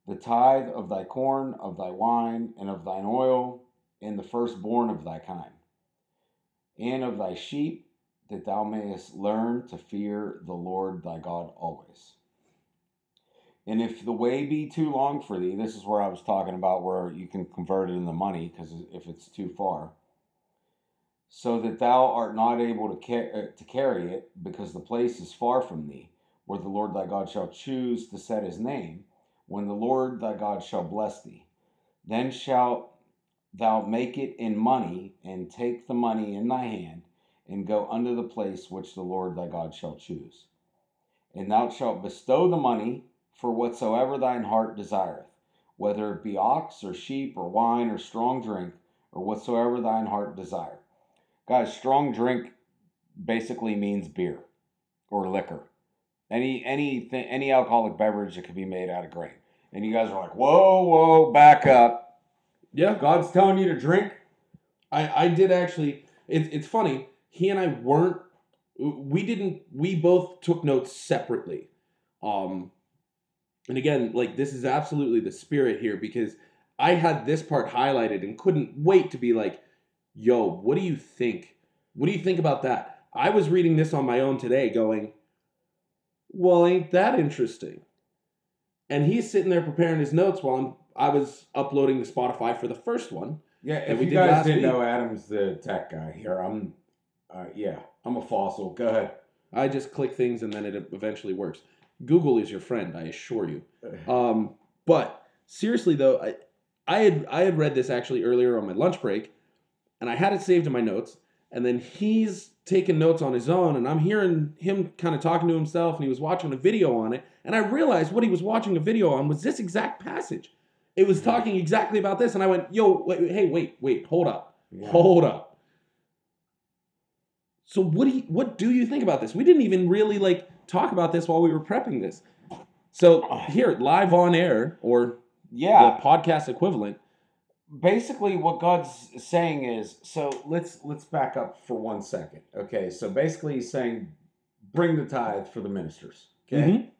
The tithe of thy corn, of thy wine, and of thine oil, and the firstborn of thy kind, and of thy sheep." that thou mayest learn to fear the Lord thy God always. And if the way be too long for thee, this is where I was talking about where you can convert it into money, because if it's too far, so that thou art not able to, ca- uh, to carry it, because the place is far from thee, where the Lord thy God shall choose to set his name, when the Lord thy God shall bless thee. Then shalt thou make it in money, and take the money in thy hand, and go unto the place which the Lord thy God shall choose. And thou shalt bestow the money for whatsoever thine heart desireth, whether it be ox or sheep or wine or strong drink, or whatsoever thine heart desire. Guys, strong drink basically means beer or liquor. Any any any alcoholic beverage that could be made out of grain. And you guys are like, whoa, whoa, back up. Yeah, God's telling you to drink. I, I did actually. It, it's funny. He and I weren't. We didn't. We both took notes separately. Um, and again, like this is absolutely the spirit here because I had this part highlighted and couldn't wait to be like, "Yo, what do you think? What do you think about that?" I was reading this on my own today, going, "Well, ain't that interesting?" And he's sitting there preparing his notes while I'm, I was uploading to Spotify for the first one. Yeah, if we you guys didn't week. know, Adam's the tech guy here. I'm, uh, yeah, I'm a fossil. Go ahead. I just click things and then it eventually works. Google is your friend, I assure you. Um, but seriously though, I, I had I had read this actually earlier on my lunch break, and I had it saved in my notes. And then he's taking notes on his own, and I'm hearing him kind of talking to himself, and he was watching a video on it. And I realized what he was watching a video on was this exact passage. It was talking exactly about this, and I went, "Yo, wait, hey, wait, wait, hold up, Yeah. hold up." So what do you what do you think about this? We didn't even really like talk about this while we were prepping this. So here, live on air or yeah, the podcast equivalent. Basically what God's saying is so let's let's back up for one second. Okay, so basically he's saying bring the tithe for the ministers. Okay,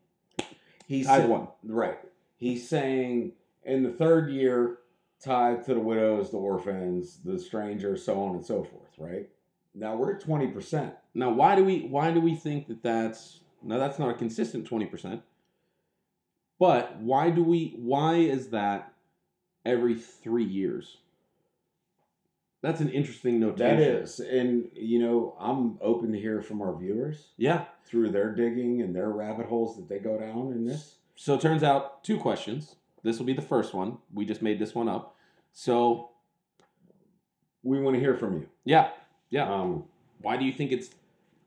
Mhm. he's Tithe one. right. He's saying in the third year tithe to the widows, the orphans, the strangers, so on and so forth. Right now we're at twenty percent. Now, why do we why do we think that that's now that's not a consistent twenty percent? But why do we why is that every three years? That's an interesting notation. That is, and you know I'm open to hear from our viewers yeah. through their digging and their rabbit holes that they go down in this. So it turns out two questions. This will be the first one. We just made this one up. So We want to hear from you. yeah, yeah. Um, why do you think it's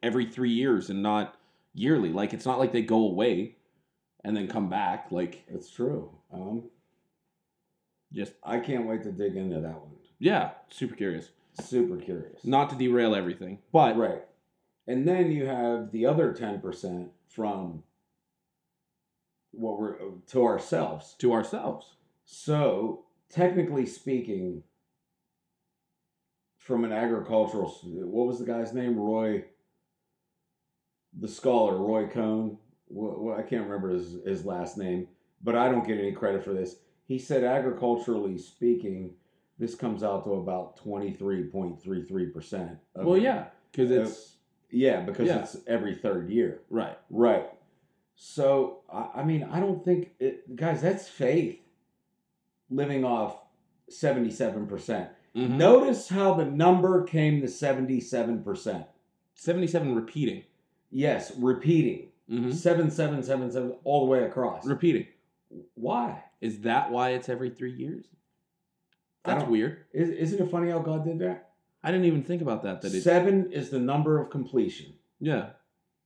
every three years and not yearly? Like it's not like they go away and then come back. Like it's true. Um, just I can't wait to dig into that one. yeah, super curious. Super curious. Not to derail everything, but right. And then you have the other ten percent from what we're to ourselves. to ourselves. So technically speaking, from an agricultural, what was the guy's name? Roy. The scholar Roy Cohn. Wh- I can't remember his his last name, but I don't get any credit for this. He said, agriculturally speaking, this comes out to about twenty three point three three percent. Well, yeah, because it's yeah, because Yeah. it's every third year. right. Right. So I, I mean, I don't think it, guys. That's faith living off seventy seven percent. Mhm. Notice how the number came to 77%. 77 repeating. Yes, repeating. Mhm. 7777 all the way across. Repeating. Why? Is that why it's every three years? That's weird. Is, isn't it funny how God did that? I didn't even think about that. That it. Seven is the number of completion, Yeah.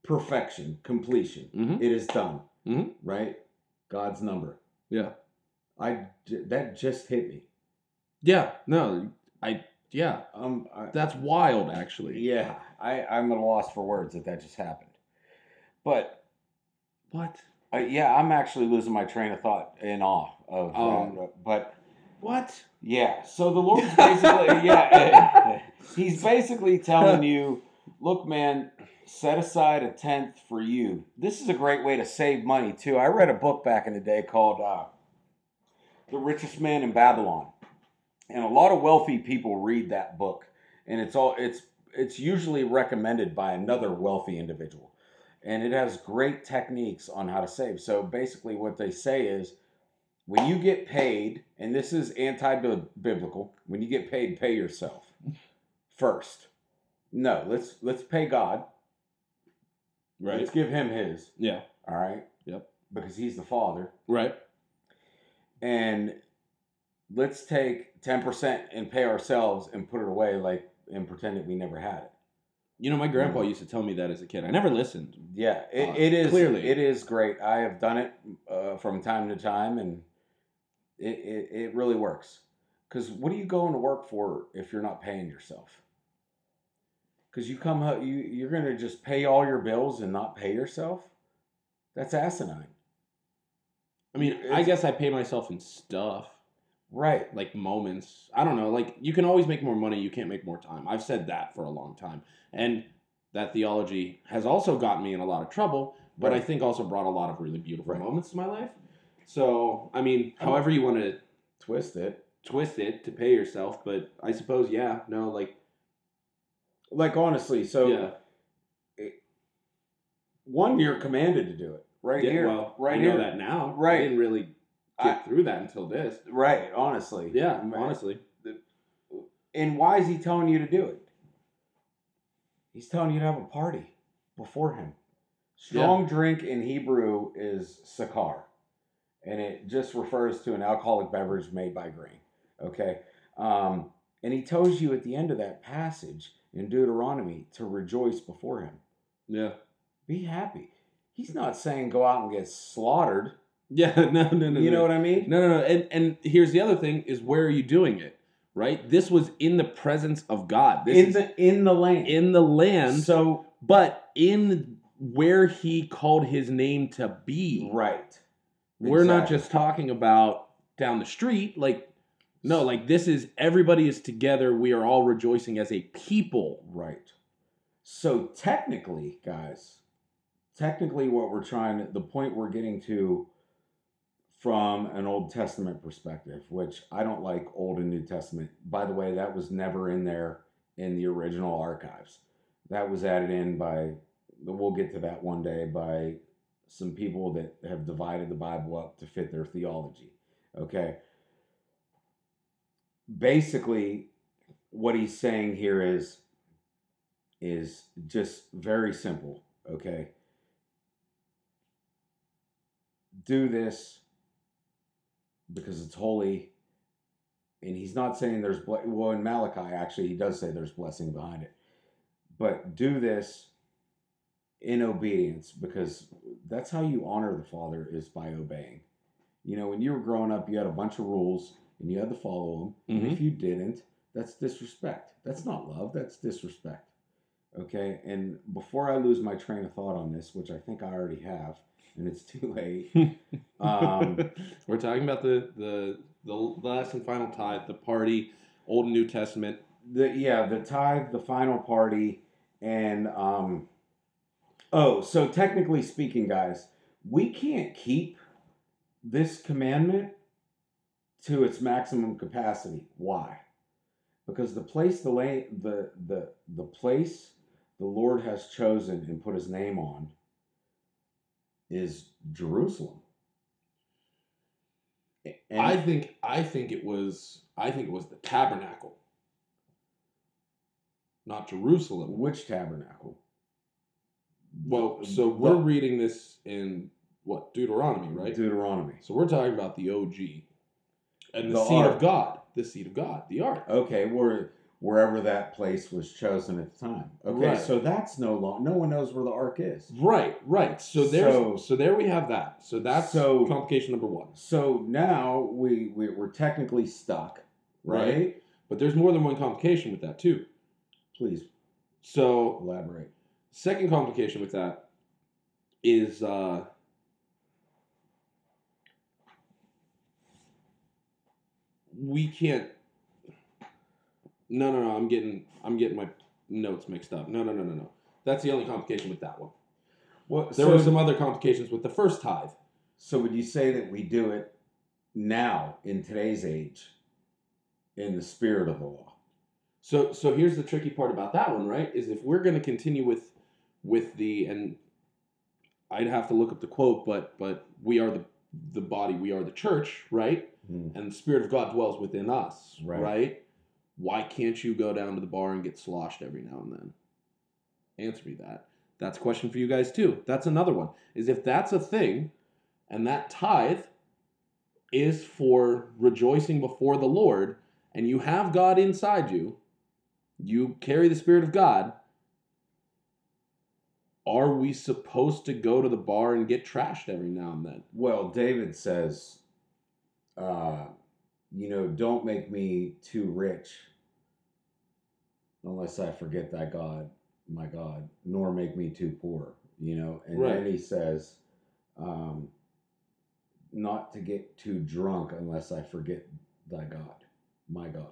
perfection, completion. hmm It is done. Mhm. Right? God's number. Yeah. I j- that just hit me. Yeah. No. I. Yeah. Um, I, That's wild, actually. Yeah, I, I'm at a loss for words that that just happened. But What? Uh, yeah, I'm actually losing my train of thought in awe of Um, that. But What? yeah, so the Lord's basically yeah, he's basically telling you, look, man, set aside a tenth for you. This is a great way to save money too. I read a book back in the day called uh, "The Richest Man in Babylon," and a lot of wealthy people read that book, and it's all it's it's usually recommended by another wealthy individual, and it has great techniques on how to save. So basically, what they say is when you get paid, and this is anti-biblical, when you get paid, pay yourself first. No, let's let's pay God. Right. Let's give him his. Yeah. All right. Yep. Because he's the father, Right. and let's take ten percent and pay ourselves and put it away, like and pretend that we never had it. You know, my grandpa used to tell me that as a kid. I never listened. Yeah, it, Uh, it is clearly. it is great. I have done it uh, from time to time, and it it, it really works. Because what are you going to work for if you're not paying yourself? Because you come you you're gonna just pay all your bills and not pay yourself. That's asinine, I mean, I guess I pay myself in stuff, right? like moments. I don't know. Like, you can always make more money. You can't make more time. I've said that for a long time. And that theology has also gotten me in a lot of trouble, but I think also brought a lot of really beautiful Right. moments to my life. So, I mean, however you want to Twist it. twist it to pay yourself, but I suppose, yeah, no, like, Like honestly, so yeah. one, you're commanded to do it right Yeah, here, Well, right I know here, that now. Right. I didn't really get I- through that until this. right. Honestly, Yeah, Man. honestly. And why is he telling you to do it? He's telling you to have a party before him. Strong drink in Hebrew is sakar, and it just refers to an alcoholic beverage made by grain. Okay, um, and he tells you at the end of that passage in Deuteronomy to rejoice before him. Yeah. Be happy. He's not saying go out and get slaughtered. Yeah, no, no, no. You no. know what I mean? No, no, no. And and here's the other thing: is where are you doing it? Right. This was in the presence of God. This in the in the land. in the land, so but in where He called His name to be. right. We're not just talking about down the street. Like, no, like this is everybody is together. We are all rejoicing as a people. Right. So technically, guys, technically what we're trying the point we're getting to from an Old Testament perspective, which I don't like Old and New Testament. By the way, that was never in there in the original archives. That was added in by, we'll get to that one day, by some people that have divided the Bible up to fit their theology. Okay. Basically, what he's saying here is is just very simple okay do this because it's holy. And he's not saying there's ble- well in malachi actually he does say there's blessing behind it. But do this in obedience because that's how you honor the father is by obeying. You know when you were growing up you had a bunch of rules and you had to follow them and mm-hmm. if you didn't that's disrespect. That's not love that's disrespect. Okay? And before i lose my train of thought on this which i think i already have and it's too late. Um, We're talking about the the the last and final tithe, the party, Old and New Testament. the yeah the tithe the final party and um oh so technically speaking guys we can't keep this commandment to its maximum capacity. Why? Because the place the la- the the the place the lord has chosen and put his name on is jerusalem and I think I think it was I think it was the tabernacle. not Jerusalem. Which tabernacle? Well, so we're reading this in what Deuteronomy, right? Deuteronomy. So we're talking about the OG and the, The seed ark. of God, the seed of God, the ark. Okay, where wherever that place was chosen at the time. Okay, Right. so that's no long. No one knows where the ark is. Right, right. So there's So- so, there we have that. So that's So- complication number one. So now we, we we're technically stuck, right? Right. But there's more than one complication with that too. Please So elaborate. second complication with that is uh we can't no no no i'm getting i'm getting my notes mixed up no no no no no that's the only complication with that one Well, there so, were some other complications with the first tithe so would you say that we do it now in today's age, in the spirit of the law? so so here's the tricky part about that one right is if we're going to continue with with the and i'd have to look up the quote but but we are the the body we are the church right Hmm. and the spirit of God dwells within us, Right. right. Why can't you go down to the bar and get sloshed every now and then? Answer me that. That's a question for you guys too. That's another one. Is if that's a thing, and that tithe is for rejoicing before the Lord, and you have God inside you, you carry the Spirit of God. Are we supposed to go to the bar and get trashed every now and then? Well, David says, uh, you know, don't make me too rich unless I forget thy God, my God, nor make me too poor, you know. And then he says, um, not to get too drunk unless I forget thy God, my God.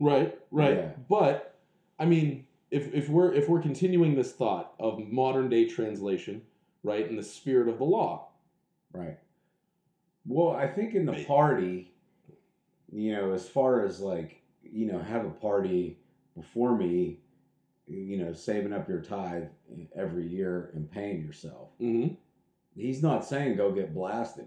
Right, right. Yeah. But I mean, if if we're if we're continuing this thought of modern day translation, right, in the spirit of the law, Right. Well, I think in the party, you know, as far as like, you know, have a party before me, you know, saving up your tithe every year and paying yourself. mm-hmm. He's not saying go get blasted.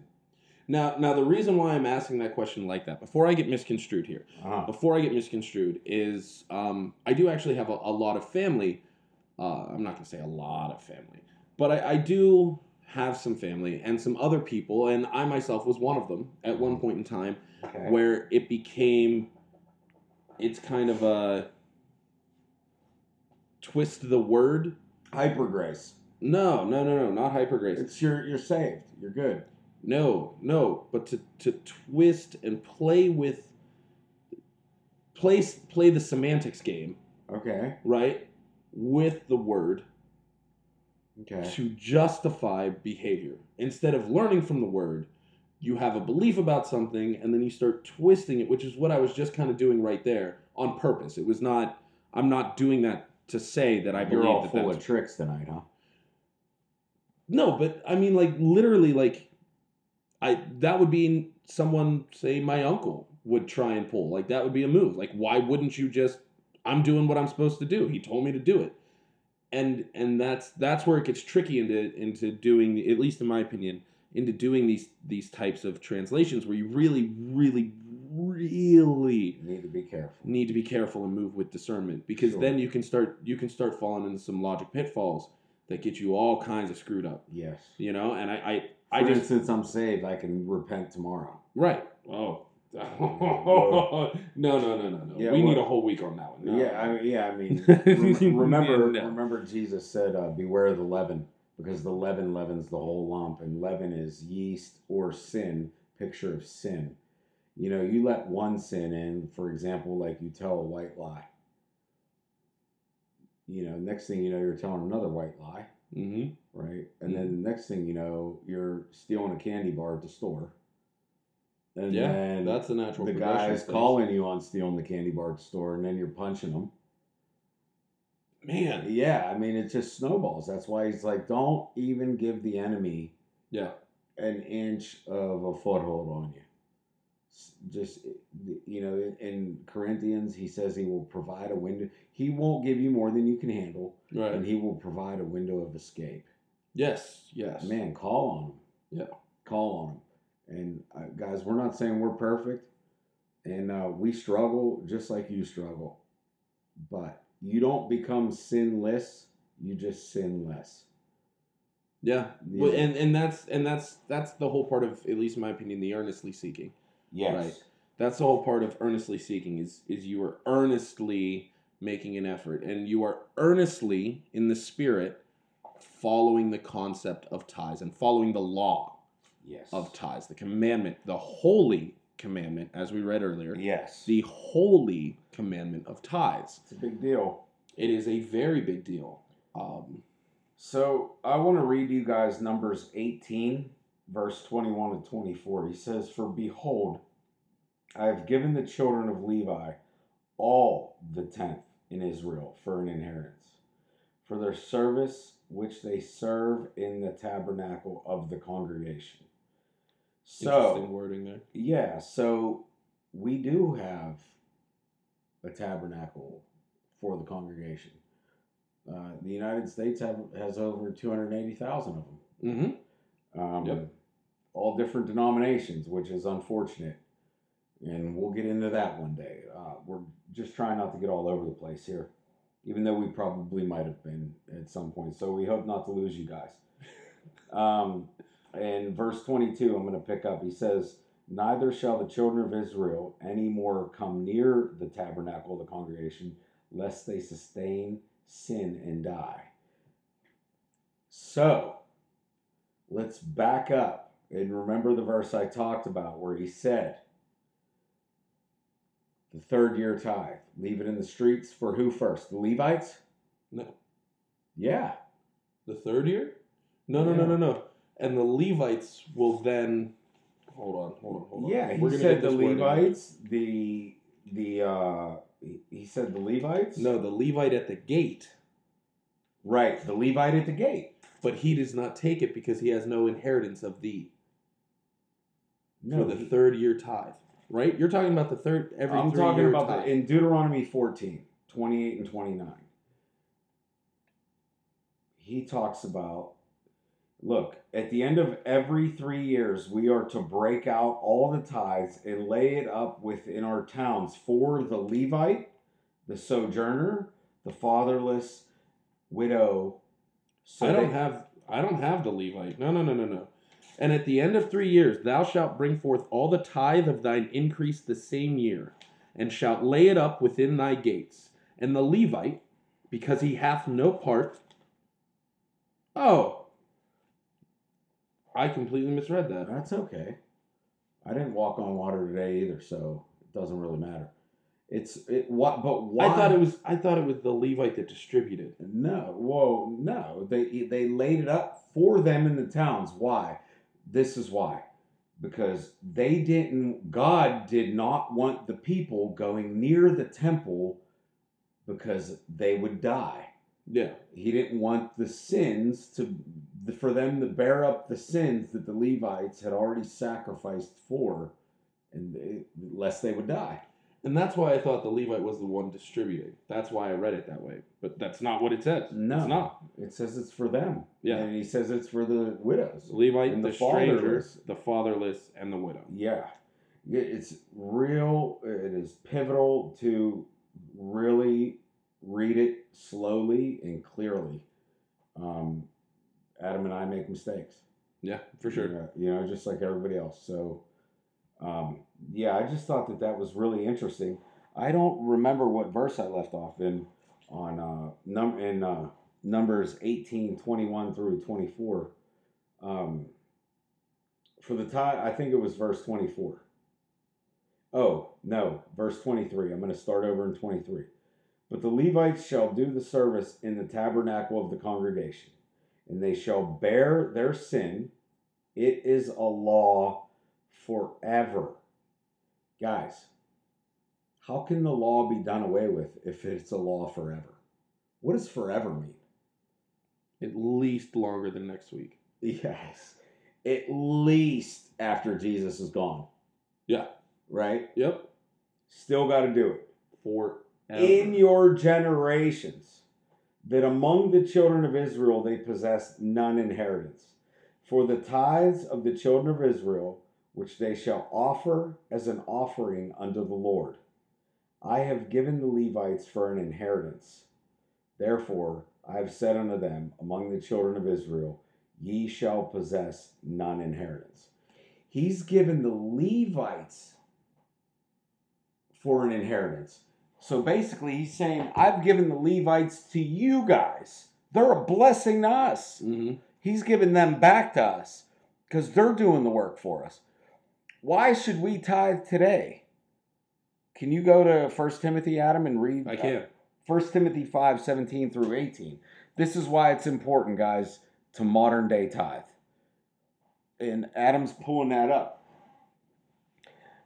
now now the reason why I'm asking that question like that before I get misconstrued here, Uh-huh. before I get misconstrued is um, I do actually have a, a lot of family. Uh, I'm not gonna say a lot of family, but I, I do have some family and some other people, and I myself was one of them at one point in time. Okay. where it became it's kind of a twist the word Hyper grace. no no no no not hyper grace It's you're you're saved. You're good. no no but to to twist and play with play play the semantics game Okay. right with the word Okay. to justify behavior. Instead of learning from the word you have a belief about something and then you start twisting it which is what i was just kind of doing right there on purpose. It was not i'm not doing that to say that i believe You're all that full that's of tricks tonight, huh? no but i mean like literally like i that would be someone say my uncle would try and pull. Like that would be a move. Like why wouldn't you just i'm doing what i'm supposed to do. He told me to do it and and that's that's where it gets tricky into into doing at least in my opinion into doing these these types of translations where you really really really need to be careful. need to be careful and move with discernment because Sure. then you can start you can start falling into some logic pitfalls that get you all kinds of screwed up Yes. you know and i i, For I just instance, I'm saved. I can repent tomorrow. right oh no no no no no Yeah, we need a whole week on that one No. Yeah, I mean, yeah, I mean, rem- remember, No. remember, Jesus said, uh, "Beware of the leaven, because the leaven leavens the whole lump, and leaven is yeast or sin, picture of sin. You know, you let one sin in, for example, like you tell a white lie. You know, next thing you know, you're telling another white lie, Mhm. right? And then the next thing you know, you're stealing a candy bar at the store. And yeah then that's the natural the guy's things. calling you on stealing the candy bar store, and then you're punching them. man Yeah, I mean, it just snowballs. That's why he's like, don't even give the enemy yeah an inch of a foothold on you. Just, eh, you know, in- in Corinthians, he says he will provide a window. He won't give you more than you can handle, right and he will provide a window of escape. yes yes Man, call on him. Yeah. Call on him. And uh, guys, we're not saying we're perfect, and uh, we struggle just like you struggle, but you don't become sinless, you just sin less. Yeah. Well, and and that's and that's that's the whole part of at least in my opinion the earnestly seeking. Yes. Right. That's the whole part of earnestly seeking is is you are earnestly making an effort and you are earnestly in the spirit following the concept of tithes and following the law Yes. of tithes, the commandment, the holy commandment as we read earlier. Yes. The holy commandment of tithes. it's a big deal. It is a very big deal. Um, So I want to read you guys Numbers 18, verse 21 to 24. He says, For behold, I have given the children of Levi all the tenth in Israel for an inheritance, for their service which they serve in the tabernacle of the congregation. Interesting So, wording there. yeah, so we do have a tabernacle for the congregation. Uh, the United States have, has over 280,000 of them. Mm-hmm. Um, Yep. All different denominations, which is unfortunate. And we'll get into that one day. Uh, we're just trying not to get all over the place here, even though we probably might have been at some point. So we hope not to lose you guys. Um, and verse 22, I'm going to pick up. He says, Neither shall the children of Israel any more come near the tabernacle of the congregation, lest they sustain sin and die. So, let's back up and remember the verse I talked about where he said, the third year tithe, leave it in the streets for who first? The Levites? No. Yeah. The third year? No, no, no, no, no. And the Levites will then. Hold on, hold on, hold on. Yeah, he We're gonna said the this wording right. Levites, the the uh he- said the Levites? No, the Levite at the gate, Right, the Levite at the gate. but he does not take it because he has no inheritance of thee No, for the he- third year tithe. Right? You're talking about the third every I'm talking about tithe. the, in Deuteronomy 14, 28 and 29. He talks about look, at the end of every three years, we are to break out all the tithes and lay it up within our towns for the Levite, the sojourner, the fatherless, widow. So I don't they- have I don't have the Levite. No, no, no, no, no. And at the end of three years, thou shalt bring forth all the tithe of thine increase the same year, and shalt lay it up within thy gates. And the Levite, because he hath no part. Oh, I completely misread that. That's okay. I didn't walk on water today either, so it doesn't really matter. It's it what but why I thought it was I thought it was the Levite that distributed. No, whoa, no. They they laid it up for them in the towns. Why? This is why. Because they didn't God did not want the people going near the temple because they would die. Yeah. He didn't want the sins to for them to bear up the sins that the Levites had already sacrificed for and they, lest they would die. And that's why I thought the Levite was the one distributing. That's why I read it that way. But that's not what it says. No. It's not. It says it's for them. Yeah. And he says it's for the widows. The Levite, And the, the stranger, fatherless. the fatherless, and the widow. Yeah. Yeah, It's real. It is pivotal to really read it slowly and clearly. Um, Adam and I make mistakes. Yeah, for sure. You know, you know, just like everybody else. So, um, yeah, I just thought that that was really interesting. I don't remember what verse I left off in on uh, num in uh, Numbers 18, 21 through 24. Um, for the time, I think it was verse 24. Oh, no, verse 23. I'm going to start over in 23. But the Levites shall do the service in the tabernacle of the congregation, and they shall bear their sin. It is a law forever. Guys, how can the law be done away with if it's a law forever? What does forever mean? At least longer than next week. Yes. At least after Jesus is gone, Yeah. right? Yep. Still got to do it. Forever. in your generations that among the children of Israel they possess none inheritance. For the tithes of the children of Israel, which they shall offer as an offering unto the Lord, I have given the Levites for an inheritance. Therefore, I have said unto them, among the children of Israel, ye shall possess none inheritance. He's given the Levites for an inheritance. So basically, he's saying, I've given the Levites to you guys. They're a blessing to us. Mm-hmm. He's giving them back to us because they're doing the work for us. Why should we tithe today? Can you go to 1 Timothy, Adam, and read? I can. 1 Timothy 5 17 through 18. This is why it's important, guys, to modern day tithe. And Adam's pulling that up.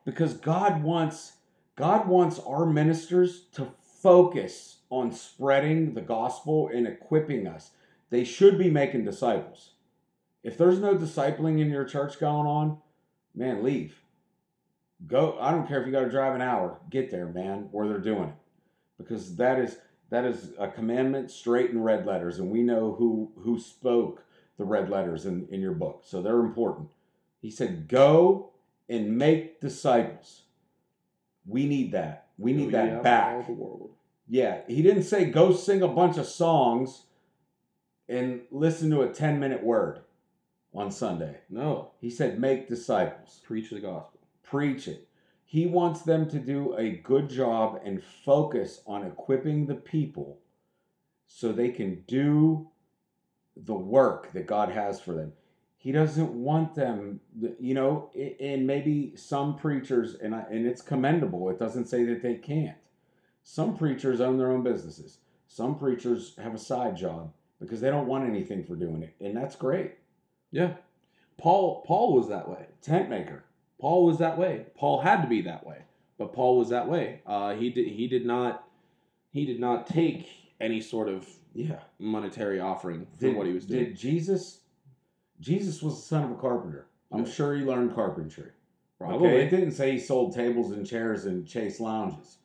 Because God wants God wants our ministers to focus on spreading the gospel and equipping us. They should be making disciples. If there's no discipling in your church going on, man, leave. Go. I don't care if you got to drive an hour. Get there, man, where they're doing it, because that is that is a commandment straight in red letters, and we know who who spoke the red letters in in your book, so they're important. He said, "Go and make disciples." We need that. We need Go that back. all the world. Yeah, he didn't say go sing a bunch of songs and listen to a 10 minute word on Sunday. No, He said make disciples, preach the gospel. preach it. He wants them to do a good job and focus on equipping the people so they can do the work that God has for them. He doesn't want them, you know, and maybe some preachers, and I, and it's commendable. It doesn't say that they can't. Some preachers own their own businesses. Some preachers have a side job because they don't want anything for doing it, and that's great. Yeah, Paul. Paul was that way. Tent maker. Paul was that way. Paul had to be that way, but Paul was that way. Uh, he did. He did not. He did not take any sort of Yeah. monetary offering for Did, what he was doing. did Jesus? Jesus was the son of a carpenter. I'm sure he learned carpentry. Probably. Okay, it didn't say he sold tables and chairs and chase lounges,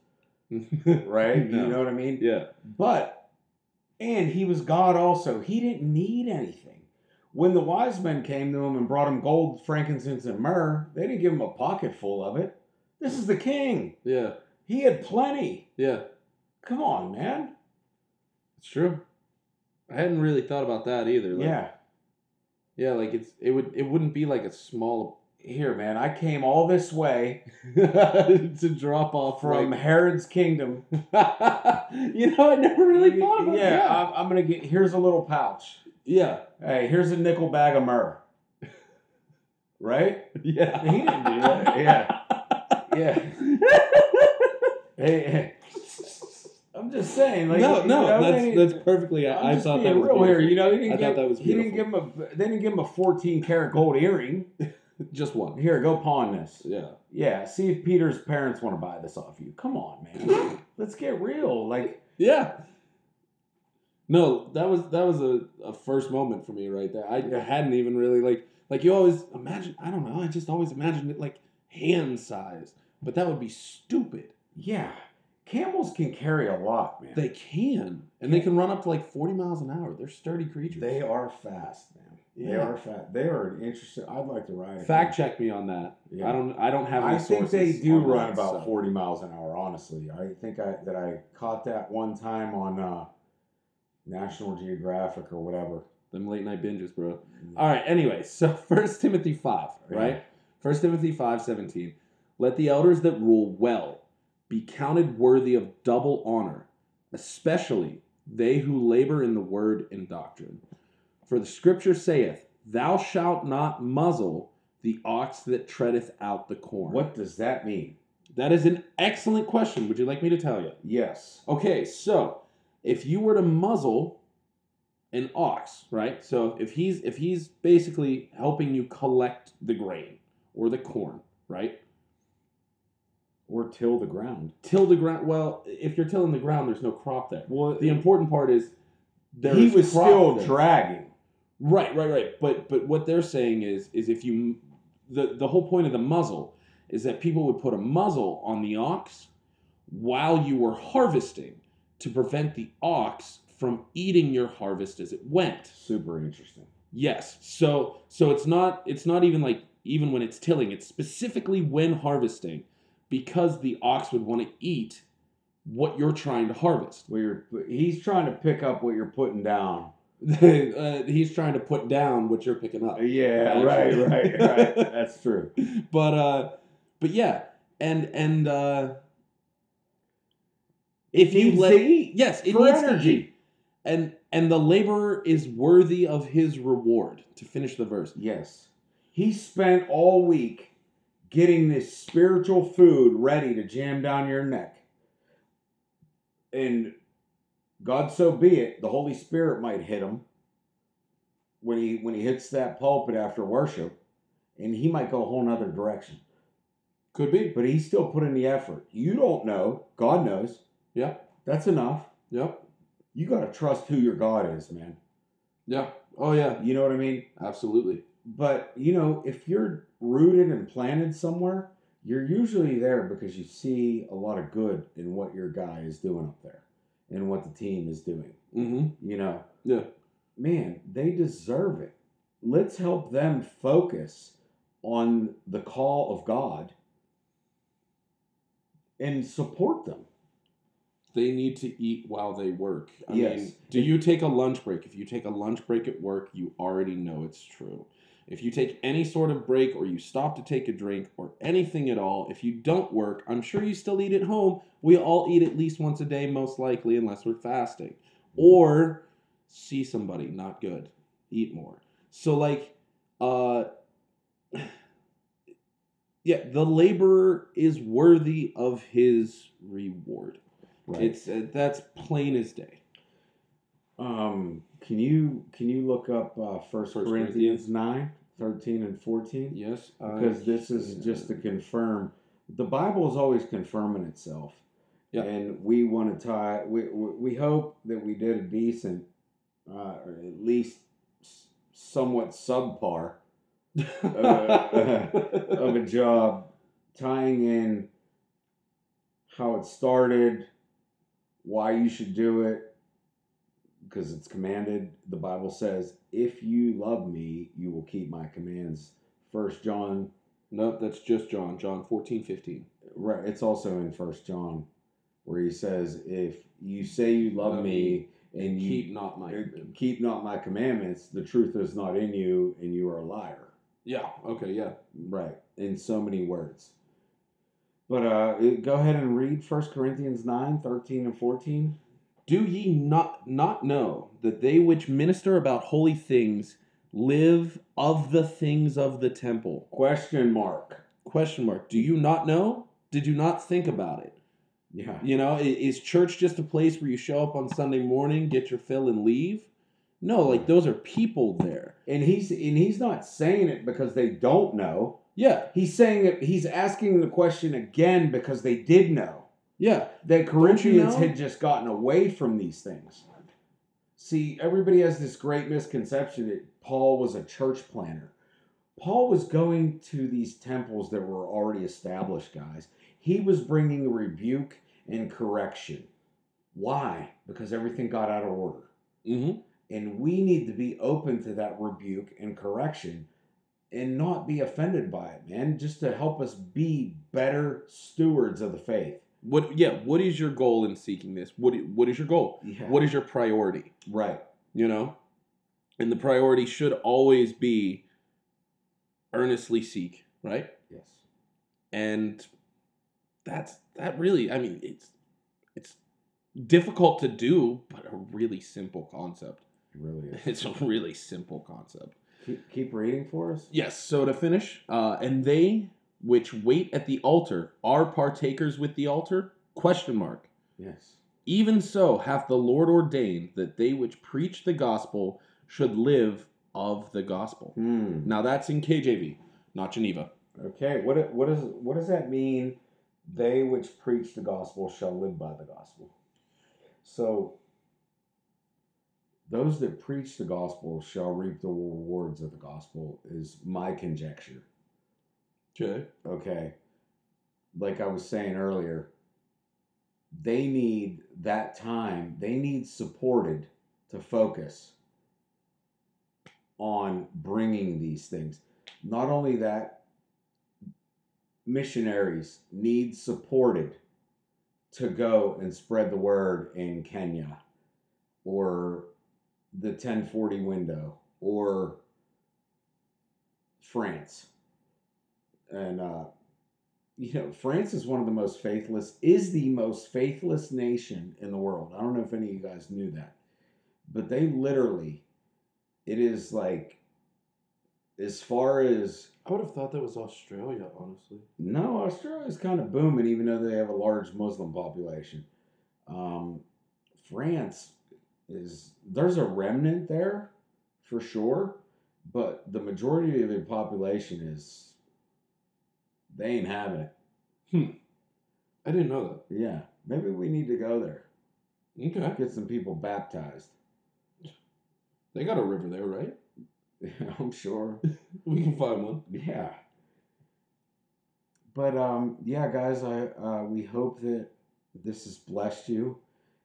right? No. You know what I mean? Yeah. But, and he was God also. He didn't need anything. When the wise men came to him and brought him gold, frankincense, and myrrh, they didn't give him a pocket full of it. This is the king. Yeah. He had plenty. Yeah. Come on, man. It's true. I hadn't really thought about that either. Like, yeah. Yeah, like it's it would it wouldn't be like a small Here, man. I came all this way to drop off from like- Herod's kingdom. you know, I never really thought about yeah, that. I'm, I'm gonna get. Here's a little pouch. yeah, Hey, here's a nickel bag of myrrh. Right? yeah. He didn't do that. Yeah. Yeah. Hey, hey. I'm just saying. Like, no, no, know, that's they- that's perfectly. I, I thought that was real here. You know, he didn't I give, thought that was beautiful. he didn't give him a. They didn't give him a 14 karat gold earring. just one. Here, go pawn this. Yeah, Yeah, see if Peter's parents want to buy this off you. Come on, man. Let's get real. Like, yeah. No, that was that was a, a first moment for me right there. I, Yeah. I hadn't even really like like you always imagine. I don't know. I just always imagined it like hand size, but that would be stupid. yeah, camels can carry a lot, man. They can, and they can run up to like forty miles an hour. They're sturdy creatures. They are fast, man. They Yeah. are fast. They are an interesting. I'd like to ride. a Fact check me on that. Yeah. I don't. I don't have. Any I think they sources do on run that, about so. 40 miles an hour. Honestly, I think I that I caught that one time on uh, National Geographic or whatever. Them late night binges, bro. All right. Anyway, so First Timothy five, right? First Timothy five seventeen. Let the elders that rule well be counted worthy of double honor, especially they who labor in the word and doctrine. For the Scripture saith, "Thou shalt not muzzle the ox that treadeth out the corn." What does that mean? That is an excellent question. Would you like me to tell you? Yes. Okay, so if you were to muzzle an ox, right? So if he's if he's basically helping you collect the grain or the corn, right? Or till the ground. Till the ground. Well, if you're tilling the ground, there's no crop there. Well, The important part is there's he was still there. dragging. Right, right, right. But but what they're saying is is if you the the whole point of the muzzle is that people would put a muzzle on the ox while you were harvesting to prevent the ox from eating your harvest as it went. Super interesting. Yes. So so it's not it's not even like even when it's tilling, it's specifically when harvesting because the ox would want to eat what you're trying to harvest. Where you're, he's trying to pick up what you're putting down. uh, he's trying to put down what you're picking up. Yeah, right, Actually. right, right. That's true. but uh but yeah and and uh if you let eat yes it for needs energy. eat. and and the laborer is worthy of his reward to finish the verse Yes. He spent all week getting this spiritual food ready to jam down your neck. And God so be it, the Holy Spirit might hit him when he when he hits that pulpit after worship, and he might go a whole nother direction. could be But he's still putting the effort. You don't know. God knows. yeah That's enough. yep You gotta trust who your God is, man. yeah oh yeah You know what I mean? absolutely But you know, if you're rooted and planted somewhere, you're usually there because you see a lot of good in what your guy is doing up there and what the team is doing. mm-hmm You know, yeah man, they deserve it. Let's help them focus on the call of God and support them. they need to eat while they work i Yes. mean do you take a lunch break if you take a lunch break at work you already know it's true if you take any sort of break or you stop to take a drink or anything at all, if you don't work, I'm sure you still eat at home. We all eat at least once a day, most likely, unless we're fasting. Or see somebody, not good. Eat more. So, like, uh, yeah, the laborer is worthy of his reward. It's uh, that's plain as day. um can you can you look up uh first First Corinthians 9, 13 and 14? Yes, I- because this is just to confirm the bible is always confirming itself Yeah. and we want to tie we, we hope that we did a decent uh, or at least somewhat subpar of a job tying in how it started why you should do it because it's commanded the bible says if you love me you will keep my commands first john nope, that's just John. John 14, 15. Right. It's also in First John, where he says, "If you say you love Love me and you Keep not my uh, keep not my commandments, the truth is not in you, and you are a liar." Yeah. Okay. Yeah. Right. In so many words. But uh, go ahead and read First Corinthians 9, 13 and 14. Do ye not not know that they which minister about holy things live of the things of the temple? Question mark. Question mark. Do you not know? Did you not think about it? Yeah. You know, is church just a place where you show up on Sunday morning, get your fill, and leave? No, like those are people there. And he's and he's not saying it because they don't know. Yeah, He's saying it. He's asking the question again because they did know. Yeah, that Corinthians know? had just gotten away from these things. See, everybody has this great misconception that Paul was a church planter. Paul was going to these temples that were already established, guys. He was bringing rebuke and correction. Why? Because everything got out of order. mm-hmm. And we need to be open to that rebuke and correction and not be offended by it, man, just to help us be better stewards of the faith. What? Yeah. What is your goal in seeking this? What? What is your goal? Yeah. What is your priority? right. You know, and the priority should always be earnestly seek, right? Yes. And that's that really. I mean, it's it's difficult to do, but a really simple concept. It really is. It's a really simple concept. keep, keep reading for us. Yes. So to finish, uh, and they which wait at the altar are partakers with the altar? Question mark. Yes. Even so hath the Lord ordained that they which preach the gospel should live of the gospel. Hmm. Now that's in KJV, not Geneva. Okay. What what does what does that mean? They which preach the gospel shall live by the gospel. So those that preach the gospel shall reap the rewards of the gospel is my conjecture. Okay. Okay. Like I was saying earlier, they need that time, they need supported to focus on bringing these things. Not only that, missionaries need supported to go and spread the word in Kenya or the 1040 window or France. And, uh, you know, France is one of the most faithless, is the most faithless nation in the world. I don't know if any of you guys knew that. But they literally, it is like, as far as I would have thought that was Australia, honestly. no, Australia's kind of booming, even though they have a large Muslim population. Um, France is there's a remnant there for sure, but the majority of the population is they ain't having it. Hmm. I didn't know that. Yeah, maybe we need to go there. Okay. get some people baptized. They got a river there, right? I'm sure. We can find one. Yeah. But um, yeah, guys, I uh, we hope that this has blessed you.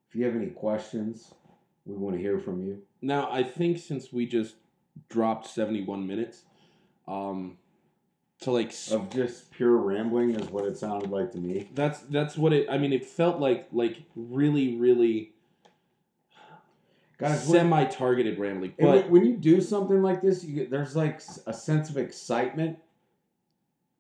If you have any questions, we want to hear from you. Now, I think since we just dropped 71 minutes, um, to like Of just pure rambling is what it sounded like to me. that's that's what it. I mean, it felt like like really really Guys, semi targeted rambling, but when, you do something like this, you get there's like a sense of excitement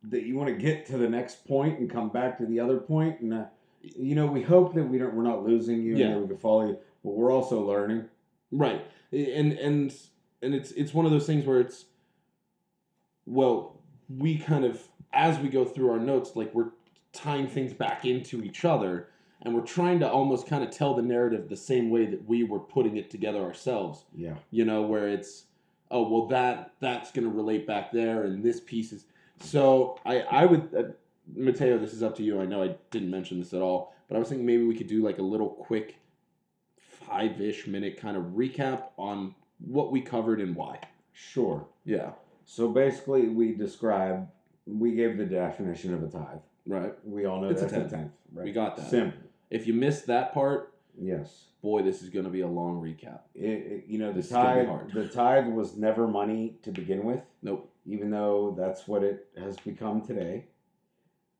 that you want to get to the next point and come back to the other point. And uh, you know, we hope that we don't we're not losing you Yeah. and that we can follow you, but we're also learning. Right. And and and it's it's one of those things where it's well, we kind of as we go through our notes, like we're tying things back into each other and we're trying to almost kind of tell the narrative the same way that we were putting it together ourselves. Yeah. You know, where it's oh well that that's gonna relate back there and this piece is so I I would uh, Matteo, this is up to you. I know I didn't mention this at all, but I was thinking maybe we could do like a little quick five ish minute kind of recap on what we covered and why. Sure. Yeah. So basically, we described, we gave the definition of a tithe. Right. We all know It's that's a tenth. tenth. Right? We got that. Simple. If you missed that part, Yes. boy, this is going to be a long recap. It, it- you know, the This is gonna be tithe, the tithe was never money to begin with, Nope. even though that's what it has become today.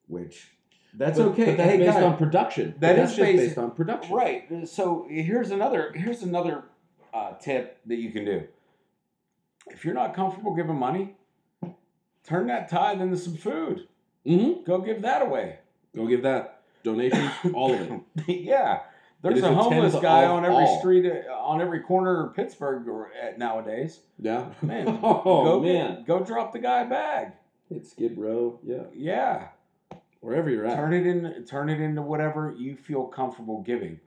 Which, that's But- okay. But that's hey, based guys, on production. That is just based- based on production. Right. So here's another here's another uh, tip that you can do. If you're not comfortable giving money, turn that tithe into some food. Mm-hmm. Go give that away. Go give that donations, all of it. yeah. There's a homeless guy on every all. street, uh, on every corner of Pittsburgh nowadays. Yeah. Man, oh go man. go drop the guy a bag. Hit Skid Row. Yeah. Yeah, Wherever you're at. turn it in, turn it into whatever you feel comfortable giving,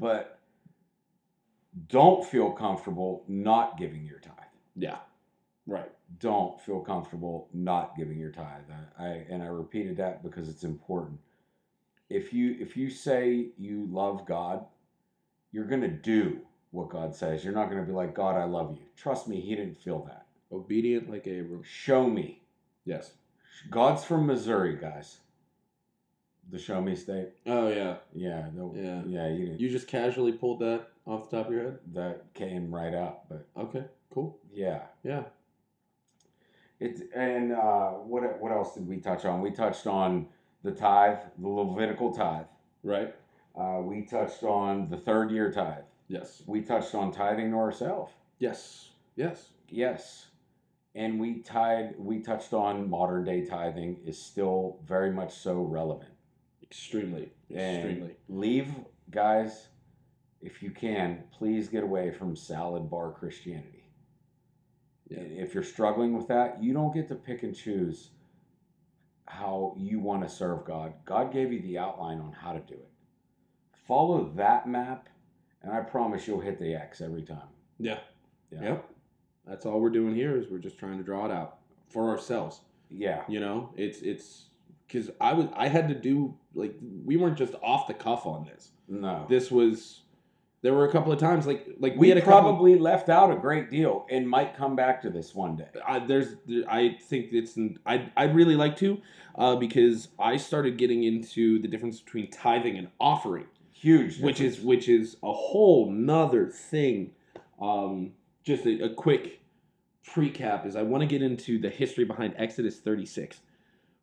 but don't feel comfortable not giving your tithe. Yeah. Right. Don't feel comfortable not giving your tithe. I, I and I repeated that because it's important. If you if you say you love God, you're gonna do what God says. You're not gonna be like God, I love you. Trust me, He didn't feel that. Obedient like Abram. Show me. Yes. God's from Missouri, guys. The Show Me State. Oh yeah. Yeah, the, Yeah. yeah. You didn't. You just casually pulled that off the top of your head. that came right up, but Okay. Cool. yeah. Yeah. It and uh, what what else did we touch on? We touched on the tithe, the Levitical tithe. Right. Uh, we touched on the third year tithe. Yes. We touched on tithing to ourselves. Yes. Yes. Yes, and we tied. We touched on modern day tithing is still very much so relevant. Extremely. And Extremely. leave, guys, if you can, please get away from salad bar Christianity. Yeah. If you're struggling with that, you don't get to pick and choose how you want to serve God. God gave you the outline on how to do it. Follow that map, and I promise you'll hit the X every time. Yeah. Yeah. Yep. That's all we're doing here is we're just trying to draw it out for ourselves. Yeah. You know, it's it's because I was I had to do like we weren't just off the cuff on this. No. This was there were a couple of times like like we, we had a couple. probably left out a great deal and might come back to this one day. I, there's I think it's I I'd really like to uh, because I started getting into the difference between tithing and offering. Huge. which is which is a whole nother thing. Um, just a, a quick recap is I want to get into the history behind Exodus 36,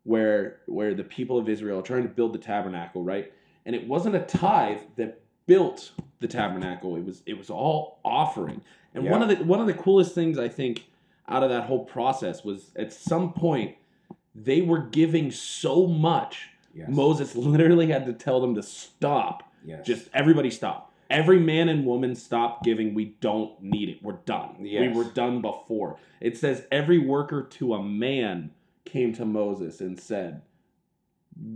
where where the people of Israel are trying to build the tabernacle, right? and it wasn't a tithe that built the tabernacle. It was it was all offering. And one of the one of the coolest things I think out of that whole process was at some point they were giving so much Yes. Moses literally had to tell them to stop. Yes. Just everybody stop. Every man and woman stop giving. We don't need it. We're done. Yes. We were done before. It says every worker to a man came to Moses and said,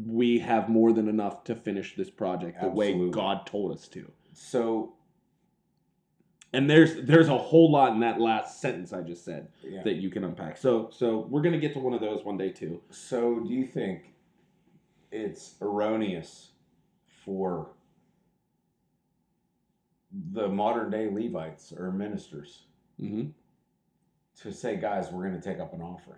"We have more than enough to finish this project the way God told us to." so. And there's there's a whole lot in that last sentence I just said Yeah. that you can unpack. So so we're gonna get to one of those one day too. So, do you think it's erroneous for the modern day Levites or ministers Mm-hmm. to say, guys, we're going to take up an offering?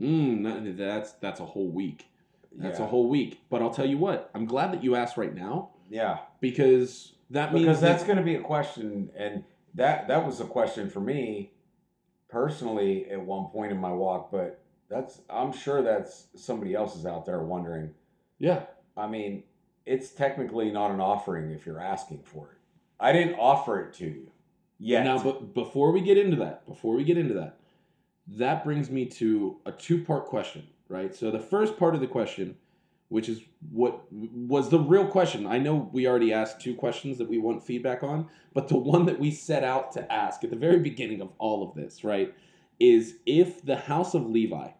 Mm, that's that's a whole week. That's yeah. a whole week. But I'll tell you what, I'm glad that you asked right now Yeah. because that means Because that's that, going to be a question. And that, that was a question for me personally at one point in my walk. But that's, I'm sure that's somebody else is out there wondering. yeah. I mean, it's technically not an offering if you're asking for it. I didn't offer it to you Yeah. Now, but before we get into that, before we get into that, that brings me to a two-part question, right? So the first part of the question, which is what was the real question. I know we already asked two questions that we want feedback on, but the one that we set out to ask at the very beginning of all of this, right, is if the house of Levi,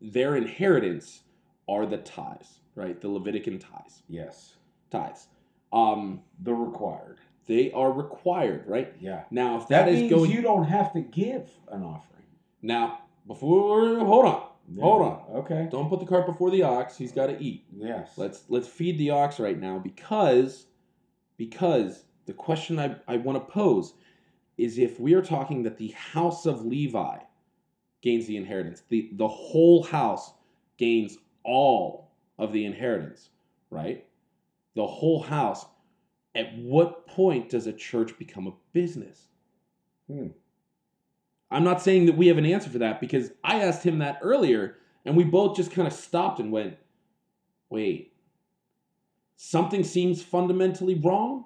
their inheritance are the tithes, right? The Levitican tithes, yes. tithes. Um, The required. They are required, right? Yeah. Now, if That, that is means going you don't have to give an offering. now, before hold on, Hold on. Okay. don't put the cart before the ox. He's got to eat. Yes. Let's let's feed the ox right now because because the question I, I want to pose is if we are talking that the house of Levi gains the inheritance, the the whole house gains all of the inheritance, right? The whole house. At what point does a church become a business? Hmm. I'm not saying that we have an answer for that because I asked him that earlier and we both just kind of stopped and went, wait, something seems fundamentally wrong?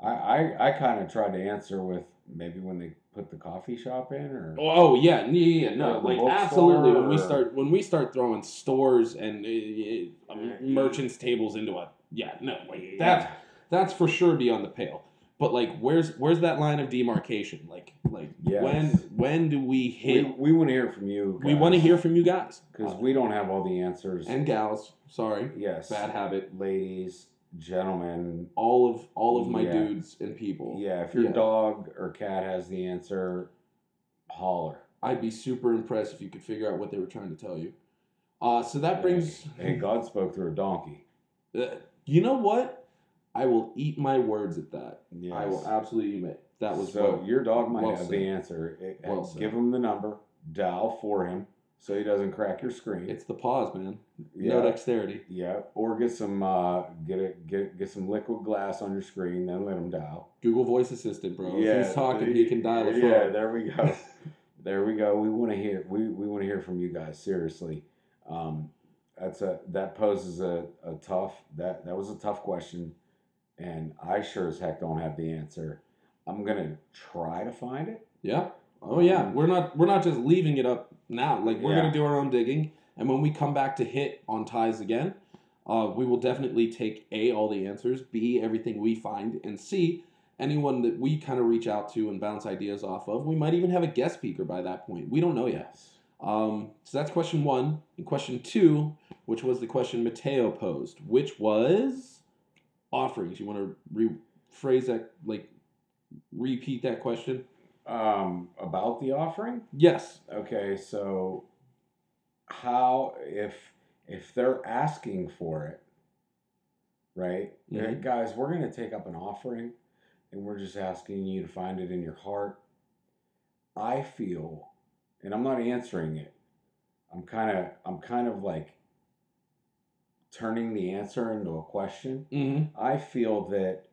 I I, I kind of tried to answer with maybe when they put the coffee shop in or Oh yeah, yeah, yeah, no, like absolutely. When we start when we start throwing stores and uh, uh, merchants tables into a yeah, no, like Yeah. that's that's for sure beyond the pale. But like, where's where's that line of demarcation? Like like Yes. when when do we we, hit? we want to hear from you. We, want to hear from you guys because we don't have all the answers. and gals. Sorry, yes, bad habit. ladies, gentlemen. All of all of my Yeah. dudes and people. Yeah, if your Yeah. dog or cat has the answer, holler. I'd be super impressed if you could figure out what they were trying to tell you. Uh, so that brings. Hey, God spoke through a donkey. You know what? I will eat my words at that. Yes. I will absolutely admit that was so well. your dog might well have said. the answer. It- Well give said. him the number, dial for him, so he doesn't crack your screen. It's the pause, man. yeah, No dexterity. yeah. Or get some uh, get it get get some liquid glass on your screen, then let him dial. Google Voice Assistant, bro. if he's talking, he can dial the phone. Yeah, there we go. there we go. We want to hear we, we want to hear from you guys seriously. Um, that's a that poses a, a tough that that was a tough question, and I sure as heck don't have the answer. I'm gonna try to find it. Yeah. Oh yeah. Um, We're not we're not just leaving it up now. Like we're Yeah. gonna do our own digging, and when we come back to hit on tithes again, uh, we will definitely take a all the answers, b everything we find, and c anyone that we kind of reach out to and bounce ideas off of. We might even have a guest speaker by that point. We don't know yet. Um, so that's question one. And question two, which was the question Matteo posed, which was offerings. You want to rephrase that, like repeat that question? Um, about the offering. Yes. Okay, so how if if they're asking for it, right? Mhm. Guys, we're going to take up an offering and we're just asking you to find it in your heart. I feel and I'm not answering it. I'm kind of I'm kind of like turning the answer into a question. Mm-hmm. I feel that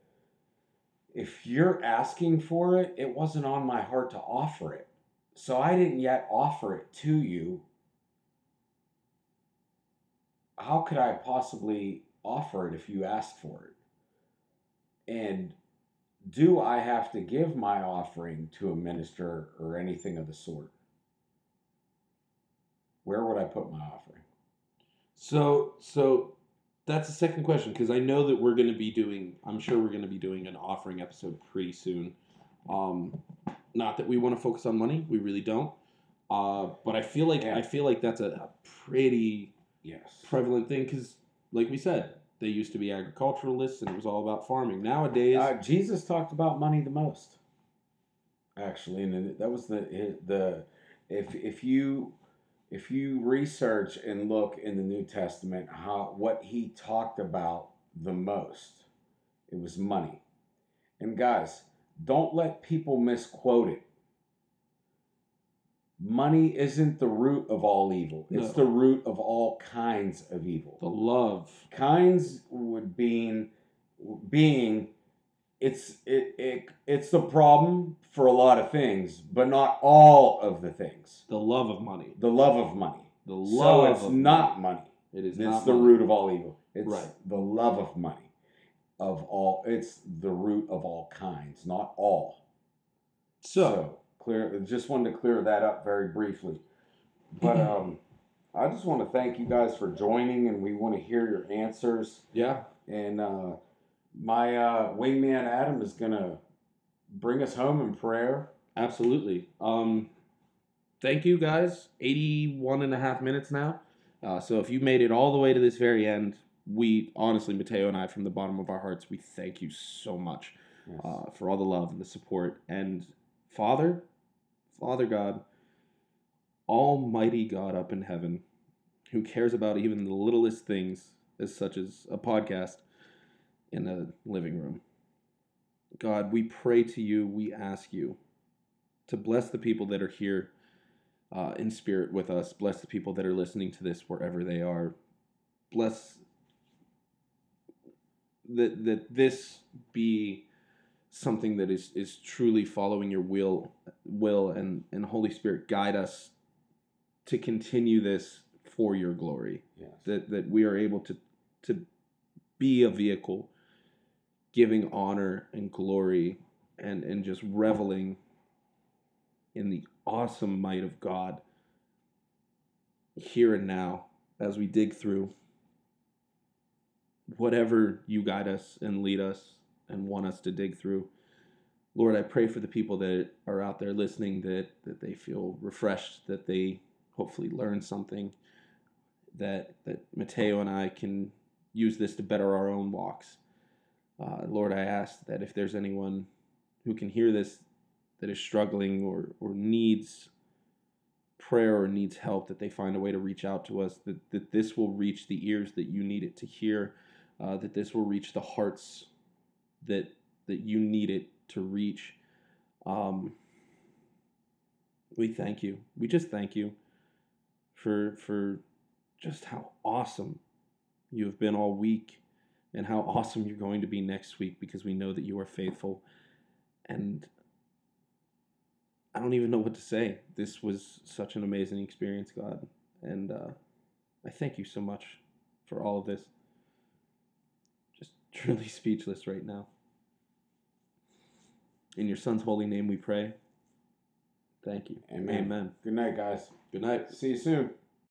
if you're asking for it, it wasn't on my heart to offer it. So I didn't yet offer it to you. how could I possibly offer it if you asked for it? And do I have to give my offering to a minister or anything of the sort? Where would I put my offering? So, so that's the second question because I know that we're going to be doing. I'm sure we're going to be doing an offering episode pretty soon. Um, not that we want to focus on money, we really don't. Uh, but I feel like Yeah. I feel like that's a, a pretty Yes. prevalent thing because, like we said, they used to be agriculturalists and it was all about farming. Nowadays, Uh, Jesus talked about money the most. Actually, and then that was the the if if you if you research and look in the New Testament how what he talked about the most, it was money. And guys, don't let people misquote it. Money isn't the root of all evil. It's the root of all kinds of evil the love. kinds would being being it's it, it it's the problem for a lot of things but not all of the things. The love of money. the love of money. The love. so it's of not money. It is it's the money. root of all evil. It's Right. the love of money. Of all it's the root of all kinds not all. So, clear just wanted to clear that up very briefly. But um i just want to thank you guys for joining and we want to hear your answers. Yeah, and uh, my uh, wingman Adam is gonna bring us home in prayer. absolutely. Um, thank you guys. 81 and a half minutes now. Uh, so if you made it all the way to this very end, we honestly, Matteo and I, from the bottom of our hearts, we thank you so much Yes. uh, for all the love and the support. And Father, Father God, Almighty God up in heaven, who cares about even the littlest things, as such as a podcast in a living room. God, we pray to you, we ask you to bless the people that are here uh, in spirit with us, bless the people that are listening to this wherever they are. Bless that that this be something that is is truly following your will will and and holy spirit guide us to continue this for your glory yes. that that we are able to to be a vehicle giving honor and glory and and just reveling in the awesome might of God here and now as we dig through whatever you guide us and lead us and want us to dig through. Lord, I pray for the people that are out there listening that that they feel refreshed, that they hopefully learn something, that that Matteo and I can use this to better our own walks. Uh, Lord, I ask that if there's anyone who can hear this that is struggling or or needs prayer or needs help, that they find a way to reach out to us, that, that this will reach the ears that you need it to hear, uh, that this will reach the hearts that that you need it to reach. Um, we thank you. We just thank you for for just how awesome you have been all week and how awesome you're going to be next week because we know that you are faithful and I don't even know what to say. This was such an amazing experience, God. And uh, I thank you so much for all of this. Just truly speechless right now. In your son's holy name we pray. Thank you. Amen. Amen. Good night, guys. Good night. See you soon.